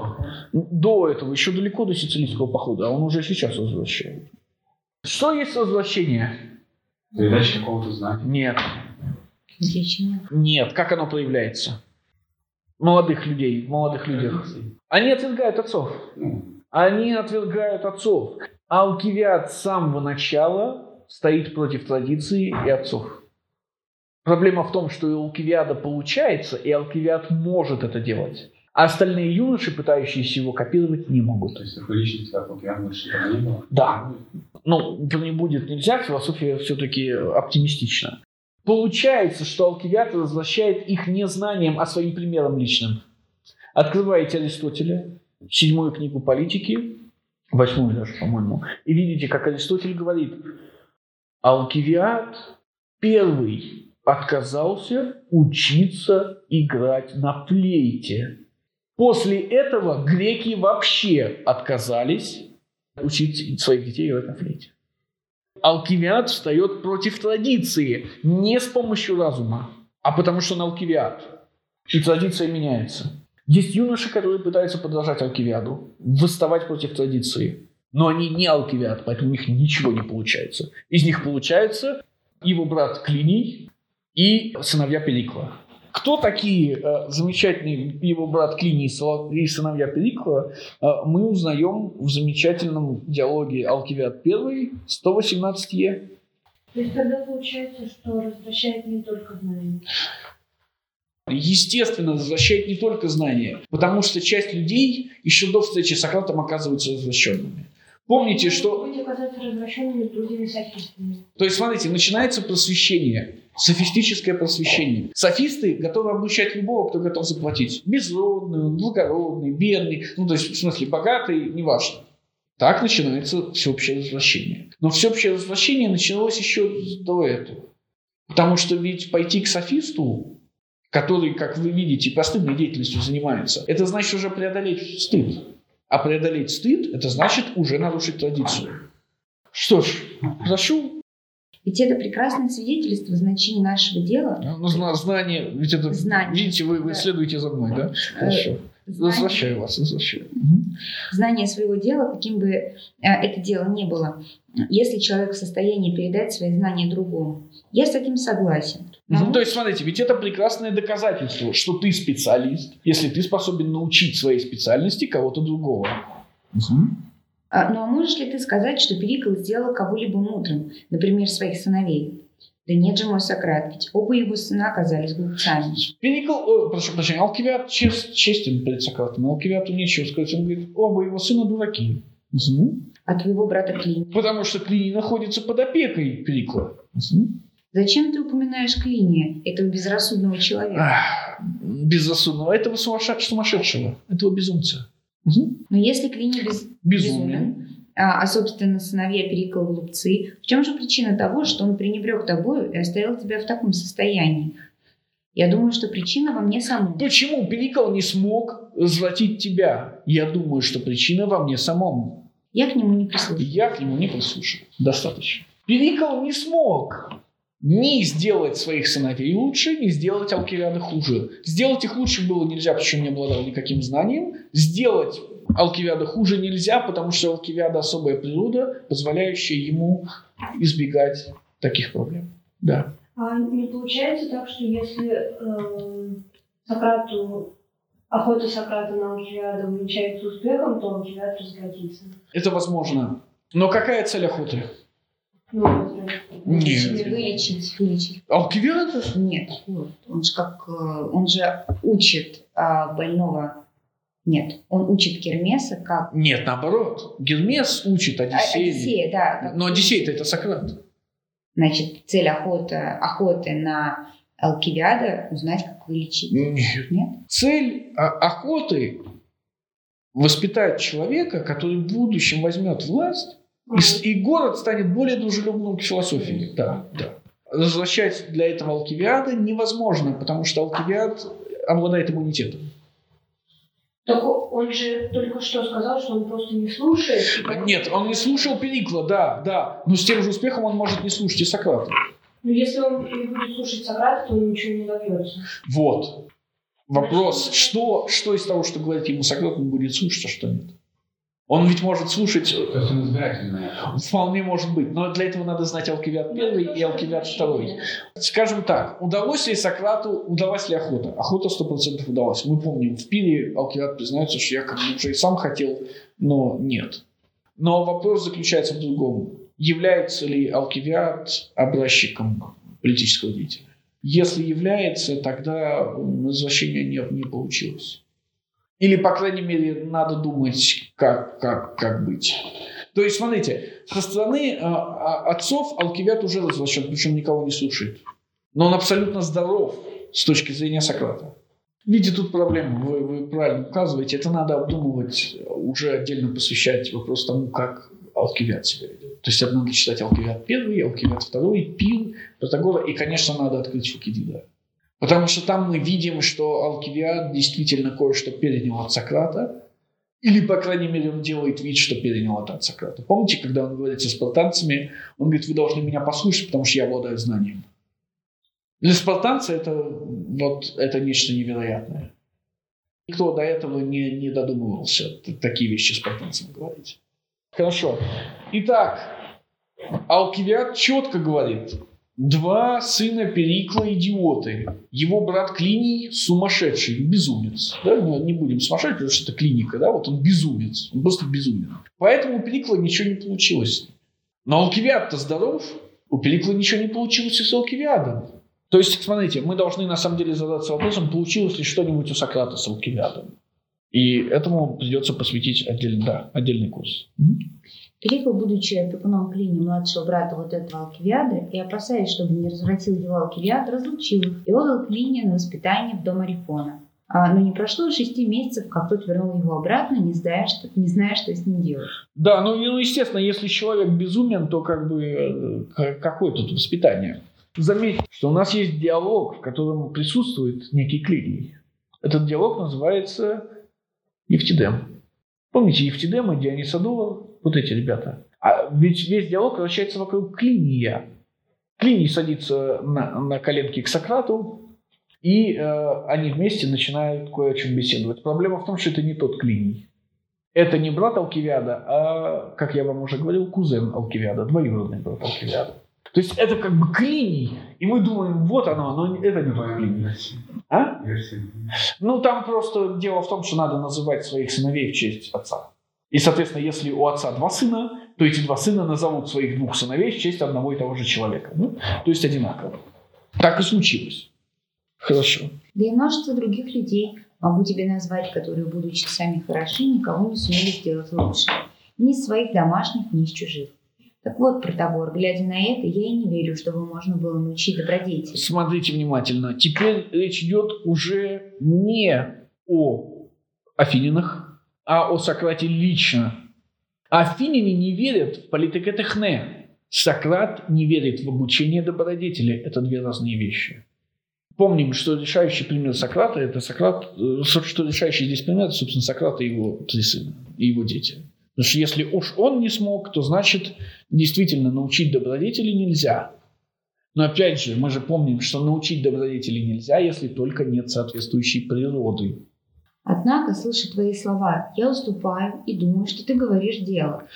До этого, еще далеко до сицилийского похода, а он уже сейчас возвращает. Что есть возвращение? Передача какого-то знания. Нет. Отлично. Нет. Как оно проявляется? Молодых людей, в молодых людях. Они отвергают отцов. Они отвергают отцов. Алкивиад с самого начала стоит против традиции и отцов. Проблема в том, что и у Алкивиада получается, и Алкивиад может это делать. А остальные юноши, пытающиеся его копировать, не могут. то есть такой личности, как Лукьян, больше там не было? Да. Ну, не будет нельзя, философия все-таки оптимистична. Получается, что Алкивиад возвращает их не знанием, а своим примером личным. Открываете Аристотеля, седьмую книгу политики, восьмую даже, по-моему, и видите, как Аристотель говорит, Алкивиад первый отказался учиться играть на флейте. После этого греки вообще отказались учить своих детей играть на флейте. Алкивиад встает против традиции не с помощью разума, а потому что он алкивиад. И традиция меняется. Есть юноши, которые пытаются подражать Алкивиаду, восставать против традиции. Но они не Алкивиад, поэтому у них ничего не получается. Из них получается его брат Клиний и сыновья Перикла. Кто такие э, замечательные его брат Клиний и сыновья Перикла, э, мы узнаем в замечательном диалоге Алкивиад 1, 118 е. То есть тогда получается, что развращает не только знания. Естественно, возвращает не только знания, потому что часть людей еще до встречи с Сократом оказываются возвращенными. Помните, что... То есть, смотрите, начинается просвещение, софистическое просвещение. Софисты готовы обучать любого, кто готов заплатить. Безродный, благородный, бедный, ну, то есть, в смысле, богатый, неважно. Так начинается всеобщее возвращение. Но всеобщее возвращение началось еще до этого. Потому что ведь пойти к софисту, который, как вы видите, постыдной деятельностью занимается, это значит уже преодолеть стыд. А преодолеть стыд, это значит уже нарушить традицию. Что ж, прошу. Ведь это прекрасное свидетельство значения нашего дела. Ну, зна- знание, ведь это, Знание. видите, вы, вы Да. следуете за мной, да? Хорошо. Знание, Возвращаю вас, возвращаю. Знание своего дела, каким бы э, это дело ни было, если человек в состоянии передать свои знания другому. Я с этим согласен. Ну, то есть, смотрите, ведь это прекрасное доказательство, что ты специалист, если ты способен научить своей специальности кого-то другого. Мгм. А, ну а можешь ли ты сказать, что Перикл сделал кого-либо мудрым, например, своих сыновей? Да нет же, мой Сократ, ведь оба его сына оказались глупцами. Перикл, о, прошу прощения, Алкивиад чест- честен перед Сократом. Алкивиату нечего сказать. Он говорит, оба его сына дураки. Мгм. А твоего брата Клини? Потому что Клиний находится под опекой Перикла. Мгм. Зачем ты упоминаешь Клиния, этого безрассудного человека? Ах, безрассудного. Этого сумасше- сумасшедшего. Этого безумца. Мгм. Но если Клиний без... Безумие. безумен, а, а, собственно, сыновья Перикла глупцы, в чем же причина того, что он пренебрег тобою и оставил тебя в таком состоянии? Я думаю, что причина во мне самом. Почему Перикл не смог развратить тебя? Я думаю, что причина во мне самом. Я к нему не прислушиваюсь. Я к нему не прислушиваюсь. Достаточно. Перикл не смог ни сделать своих сыновей лучше, ни сделать Алкивиада хуже. Сделать их лучше было нельзя, потому что он не обладал никаким знанием. Сделать Алкивиада хуже нельзя, потому что Алкивиада особая природа, позволяющая ему избегать таких проблем. Да. А не получается так, что если э, Сократу, охота Сократа на Алкивиада увенчается успехом, то Алкивиад разгодится? Это возможно. Но какая цель охоты? Ну. Нет. Вылечить, вылечить. Алкивиада? Нет. Он же как, э, он же учит а, больного. Нет, он учит Кермеса как Нет, наоборот. Гермес учит А, Одиссея. Одиссея, да. Но Одиссей-то это Сократ. Значит, цель охоты, охоты на Алкивиада узнать, как вылечить. Нет. Нет? Цель а, охоты воспитать человека, который в будущем возьмет власть, и, и город станет более дружелюбным к философии. Да, да. Возвращать для этого Алкивиада невозможно, потому что Алкивиад обладает иммунитетом. Так он же только что сказал, что он просто не слушает. поэтому- Нет, он не слушал Перикла, да, да. Но с тем же успехом он может не слушать и Сократа. Ну, если он не будет слушать Сократа, то он ничего не добьется. Вот. Вопрос, что, что из того, что говорит ему Сократ, он будет слушать, а что нет? Он ведь может слушать, То есть он избирательный. вполне может быть, но для этого надо знать Алкивиад первый и Алкивиад второй. Скажем так, удалось ли Сократу, удалась ли охота? Охота 100% удалась. Мы помним, в пире Алкивиад признается, что я как бы уже и сам хотел, но нет. Но вопрос заключается в другом. Является ли Алкивиад образчиком политического деятеля? Если является, тогда м, возвращение не, не получилось. Или, по крайней мере, надо думать, как, как, как быть. То есть, смотрите, со стороны а, а, отцов Алкивиад уже развращен, причем никого не слушает. Но он абсолютно здоров с точки зрения Сократа. Видите, тут проблема, вы, вы правильно указываете, это надо обдумывать, уже отдельно посвящать вопрос тому, как Алкивиад себя ведет. То есть это надо читать Алкивиад первый, Алкивиад второй, Пир, Протагора, и, конечно, надо открыть Фукидида. Потому что там мы видим, что Алкивиад действительно кое-что перенял от Сократа, или, по крайней мере, он делает вид, что перенял это от Сократа. Помните, когда он говорит со спартанцами, он говорит, вы должны меня послушать, потому что я обладаю знанием. Для спартанца это, вот, это нечто невероятное. Никто до этого не, не додумывался такие вещи спартанцам говорить. Хорошо. Итак, Алкивиад четко говорит, два сына Перикла идиоты. Его брат Клиний сумасшедший, безумец. Да? Не будем сумасшедший, потому что это клиника, да? вот он безумец, он просто безумен. Поэтому у Перикла ничего не получилось. Но Алкивиад-то здоров, у Перикла ничего не получилось и с Алкивиадом. То есть, смотрите, мы должны на самом деле задаться вопросом, получилось ли что-нибудь у Сократа с Алкивиадом. И этому придется посвятить отдельный, да, отдельный курс. Перикл, будучи опекуном Клини, младшего брата вот этого Алкивиада, и опасаясь, чтобы не развратил его Алкивиад, разлучил их и отдал Клини на воспитание в дом Арифона. А, но не прошло шести месяцев, как тот вернул его обратно, не зная, что, не зная, что с ним делать. Да, ну, ну, естественно, если человек безумен, то как бы э, к- какое тут воспитание? Заметьте, что у нас есть диалог, в котором присутствует некий клиний. Этот диалог называется Евтидем. Помните Евтидема, Дионисодора, вот эти ребята. А ведь весь диалог вращается вокруг клиния. Клиний садится на, на коленки к Сократу, и э, они вместе начинают кое о чем беседовать. Проблема в том, что это не тот клиний. Это не брат Алкивиада, а, как я вам уже говорил, кузен Алкивиада, двоюродный брат Алкивиада. То есть это как бы клиний, и мы думаем, вот оно, но это не тот клиний. А? Версия. Ну, там просто дело в том, что надо называть своих сыновей в честь отца. И, соответственно, если у отца два сына, то эти два сына назовут своих двух сыновей в честь одного и того же человека. Ну, то есть одинаково. Так и случилось. Хорошо. Да и множество других людей могу тебе назвать, которые, будучи сами хороши, никого не сумели сделать лучше. Ни из своих домашних, ни из чужих. Так вот, Протагор, глядя на это, я и не верю, чтобы можно было научить добродетели. Смотрите внимательно. Теперь речь идет уже не о Афининах, а о Сократе лично. Афиняне не верят в политикетехне. Сократ не верит в обучение добродетели. Это две разные вещи. Помним, что решающий пример Сократа – это Сократ, э, что решающий здесь пример – это, собственно, Сократ и его три сына, и его дети. Потому что если уж он не смог, то значит действительно научить добродетели нельзя. Но опять же, мы же помним, что научить добродетели нельзя, если только нет соответствующей природы. Однако, слыша твои слова, я уступаю и думаю, что ты говоришь дело.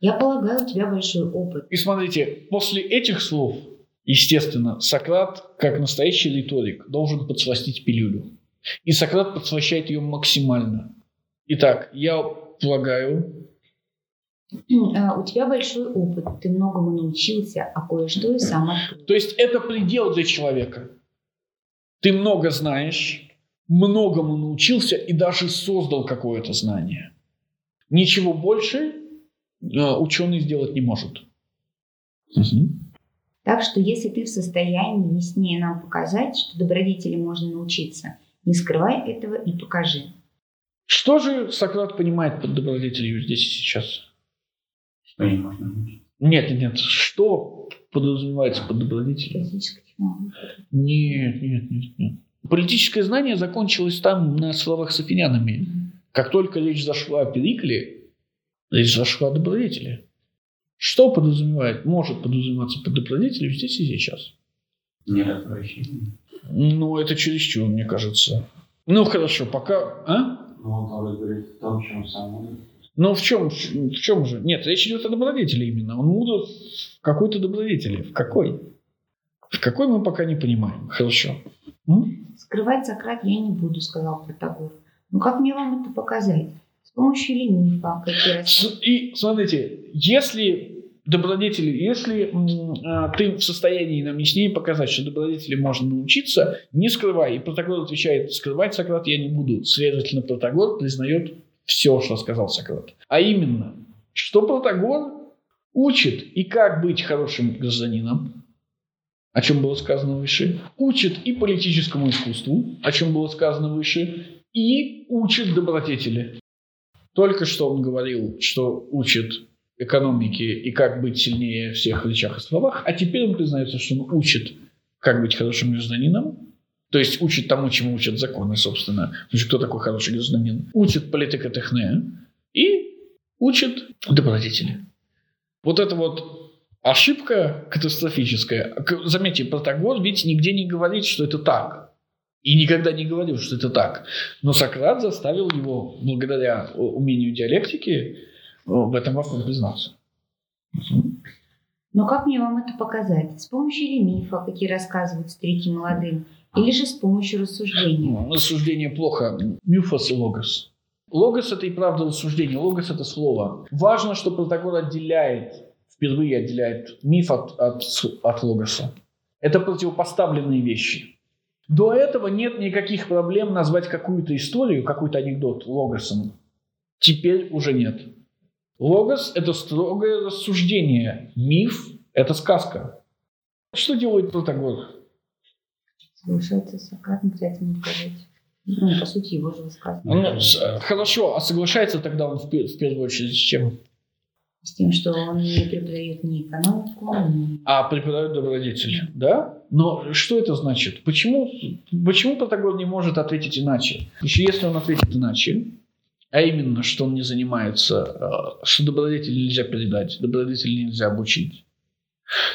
Я полагаю, у тебя большой опыт. И смотрите, после этих слов, естественно, Сократ, как настоящий риторик, должен подсластить пилюлю. И Сократ подслащает ее максимально. Итак, я полагаю, А, У тебя большой опыт, ты многому научился, а кое-что и сам открыл. То есть это предел для человека. Ты много знаешь, многому научился и даже создал какое-то знание. Ничего больше э, ученый сделать не может. Мгм. Так что если ты в состоянии яснее нам показать, что добродетели можно научиться, не скрывай этого и покажи. Что же Сократ понимает под добродетелью здесь и сейчас? Что не можно научить. Нет, нет, что подразумевается под добродетелью? Нет, нет, нет, нет. Политическое знание закончилось там на словах с афинянами. Как только речь зашла о Перикле, речь зашла о добродетели. Что подразумевает, может подразумеваться под добродетелью здесь и сейчас? Не развращение. Ну, это чересчур, мне кажется. Ну, хорошо, пока... А? Ну, он говорит в том, чем сам. Ну, в чем, в чем же? Нет, речь идет о добродетели именно. Он мудр в какой-то добродетели. В какой? В какой мы пока не понимаем. Хорошо. М? Скрывать Сократ я не буду, сказал Протагор. Но как мне вам это показать? С помощью ли мифа, какие раз... С- И смотрите, если добродетели, если а, ты в состоянии нам яснее показать, что добродетели можно научиться, не скрывай. И Протагор отвечает, скрывать Сократ я не буду. Следовательно, Протагор признает все, что сказал Сократ. А именно, что Протагор учит и как быть хорошим гражданином, о чем было сказано выше, учит и политическому искусству, о чем было сказано выше, и учит добродетели. Только что он говорил, что учит экономике и как быть сильнее всех речах и словах, а теперь он признается, что он учит, как быть хорошим гражданином, то есть учит тому, чему учат законы, собственно. Значит, кто такой хороший гражданин? Учит политикотехне и учит добродетели. Вот это вот ошибка катастрофическая. Заметьте, Протагор ведь нигде не говорит, что это так. И никогда не говорил, что это так. Но Сократ заставил его, благодаря умению диалектики, э, в этом вопросе признаться. Но как мне вам это показать? С помощью ли мифа, какие рассказывают старики молодым, или же с помощью рассуждения? Ну, Рассуждение плохо. Мюфос и логос. Логос – это и правда рассуждение. Логос – это слово. Важно, что Протагор отделяет, впервые отделяет миф от, от, от логоса. Это противопоставленные вещи. До этого нет никаких проблем назвать какую-то историю, какой-то анекдот логосом. Теперь уже нет. Логос – это строгое рассуждение. Миф – это сказка. Что делает Протагор? Соглашается с Сократом, ему доказать. Ну, по сути, его же высказывание. Ну, э, хорошо, а соглашается тогда он в, в первую очередь с чем? С тем, что он не преподает ни экономику, ни... А преподает добродетель, да? Но что это значит? Почему, почему Протагор не может ответить иначе? Еще если он ответит иначе, а именно, что он не занимается, э, что добродетель нельзя передать, добродетель нельзя обучить.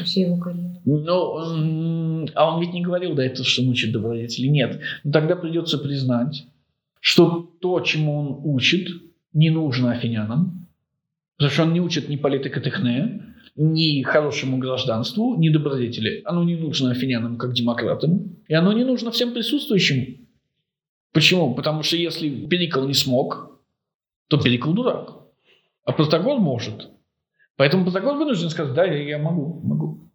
Все его карьеру. Ну, м, а он ведь не говорил до этого, что он учит добродетели. Нет. Но тогда придется признать, что то, чему он учит, не нужно афинянам, потому что он не учит ни политикотехне, ни хорошему гражданству, ни добродетели. Оно не нужно афинянам как демократам, и оно не нужно всем присутствующим. Почему? Потому что если Перикл не смог, то Перикл дурак. А Протагор может. Поэтому Протагор вынужден сказать, да, я я могу, могу.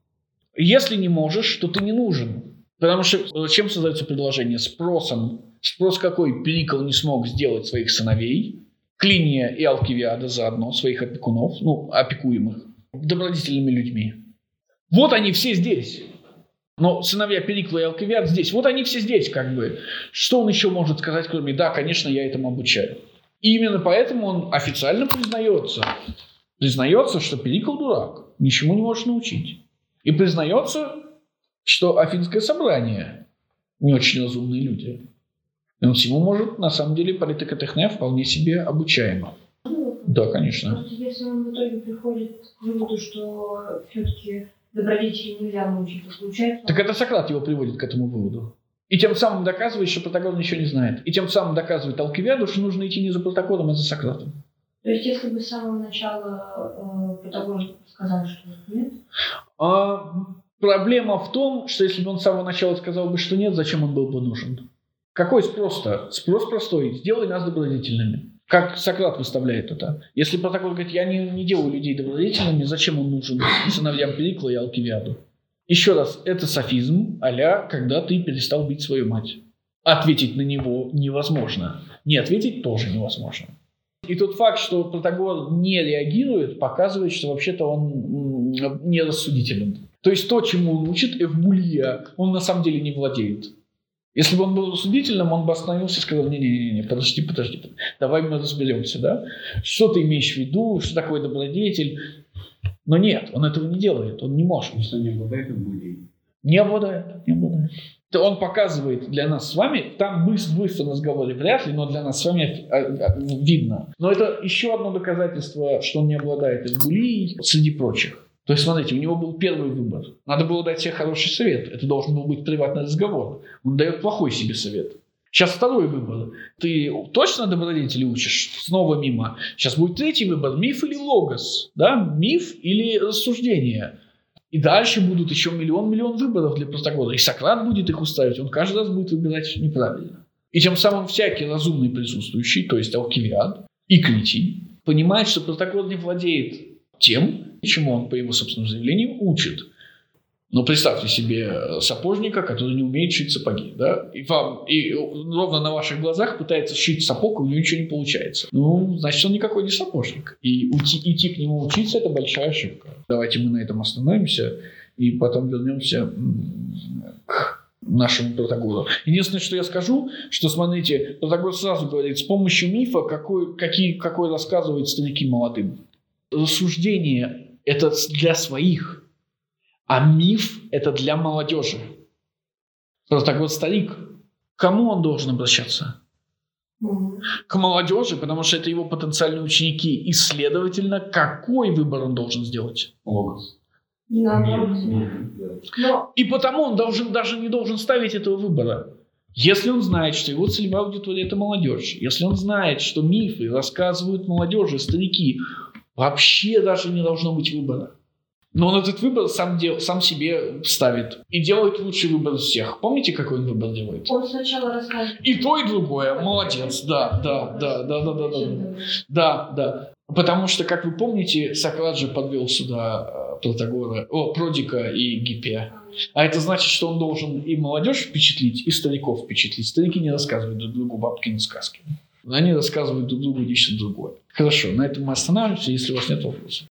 Если не можешь, то ты не нужен. Потому что зачем создается предложение? Спросом. Спрос какой? Перикл не смог сделать своих сыновей, Клиния и Алкивиада заодно, своих опекунов, ну, опекуемых, добродетельными людьми. Вот они все здесь. Но сыновья Перикла и Алкивиад здесь. Вот они все здесь, как бы. Что он еще может сказать, кроме «да, конечно, я этому обучаю». И именно поэтому он официально признается. Признается, что Перикл дурак, ничему не может научить. И признается, что Афинское собрание не очень разумные люди. И он всему может, на самом деле, политикотехне вполне себе обучаемо. Да, конечно. Просто если он в итоге приходит к выводу, что все-таки добродетели нельзя научить, то получается... Так это Сократ его приводит к этому выводу. И тем самым доказывает, что Протагор ничего не знает. И тем самым доказывает Алкивиаду, что нужно идти не за Протагором, а за Сократом. То есть, если бы с самого начала э, Протагор сказал, что нет, А проблема в том, что если бы он с самого начала сказал бы, что нет, зачем он был бы нужен? Какой спрос-то? Спрос простой. Сделай нас добродетельными. Как Сократ выставляет это. Если Протагор говорит, я не, не делаю людей добродетельными, зачем он нужен сыновьям Перикла и Алкивиаду? Еще раз, это софизм а когда ты перестал бить свою мать. Ответить на него невозможно. Не ответить тоже невозможно. И тот факт, что Протагор не реагирует, показывает, что вообще-то он м, нерассудителен. То есть то, чему он учит Эвбулья, он на самом деле не владеет. Если бы он был рассудительным, он бы остановился и сказал, не-не-не, подожди, подожди, подожди, давай мы разберемся, да? Что ты имеешь в виду, что такое добродетель? Но нет, он этого не делает, он не может. Что не обладает Эвбулией. Не обладает, не обладает. То он показывает для нас с вами, там быстро, быстро в разговоре вряд ли, но для нас с вами э, э, видно. Но это еще одно доказательство, что он не обладает Эвбулией среди прочих. То есть, смотрите, у него был первый выбор. Надо было дать себе хороший совет. Это должен был быть приватный разговор. Он дает плохой себе совет. Сейчас второй выбор. Ты точно добродетели учишь? Снова мимо. Сейчас будет третий выбор. Миф или логос? Да? Миф или рассуждение? И дальше будут еще миллион-миллион выборов для Протагора. И Сократ будет их устраивать. Он каждый раз будет выбирать неправильно. И тем самым всякий разумный присутствующий, то есть Алкивиад и Критий, понимает, что Протагор не владеет тем, чему он, по его собственным заявлениям, учит. Но представьте себе сапожника, который не умеет шить сапоги, да, и вам, и ровно на ваших глазах пытается шить сапог, и у него ничего не получается. Ну, значит, он никакой не сапожник. И уйти, идти к нему учиться – это большая ошибка. Давайте мы на этом остановимся, и потом вернемся к нашему Протагору. Единственное, что я скажу, что, смотрите, Протагор сразу говорит, с помощью мифа, какой, какие, какой рассказывают старики молодым. Рассуждение – это для своих, а миф – это для молодежи. Протагор старик. К кому он должен обращаться? К молодежи, потому что это его потенциальные ученики. И, следовательно, какой выбор он должен сделать? Логос. И потому он должен, даже не должен ставить этого выбора. Если он знает, что его целевая аудитория – это молодежь, если он знает, что мифы рассказывают молодежи, старики, вообще даже не должно быть выбора. Но он этот выбор сам, дел, сам себе ставит и делает лучший выбор из всех. Помните, какой он выбор делает? он сначала рассказывает. И то, и другое. Молодец. Да, да, да, да, да, да, да. Да, да. Потому что, как вы помните, Сократ же подвел сюда э, Протагора, о, Продика и Гиппия. А это значит, что он должен и молодежь впечатлить, и стариков впечатлить. Старики не рассказывают друг другу бабкины сказки. Они рассказывают друг другу нечто другое. Хорошо, на этом мы останавливаемся, если у вас нет вопросов.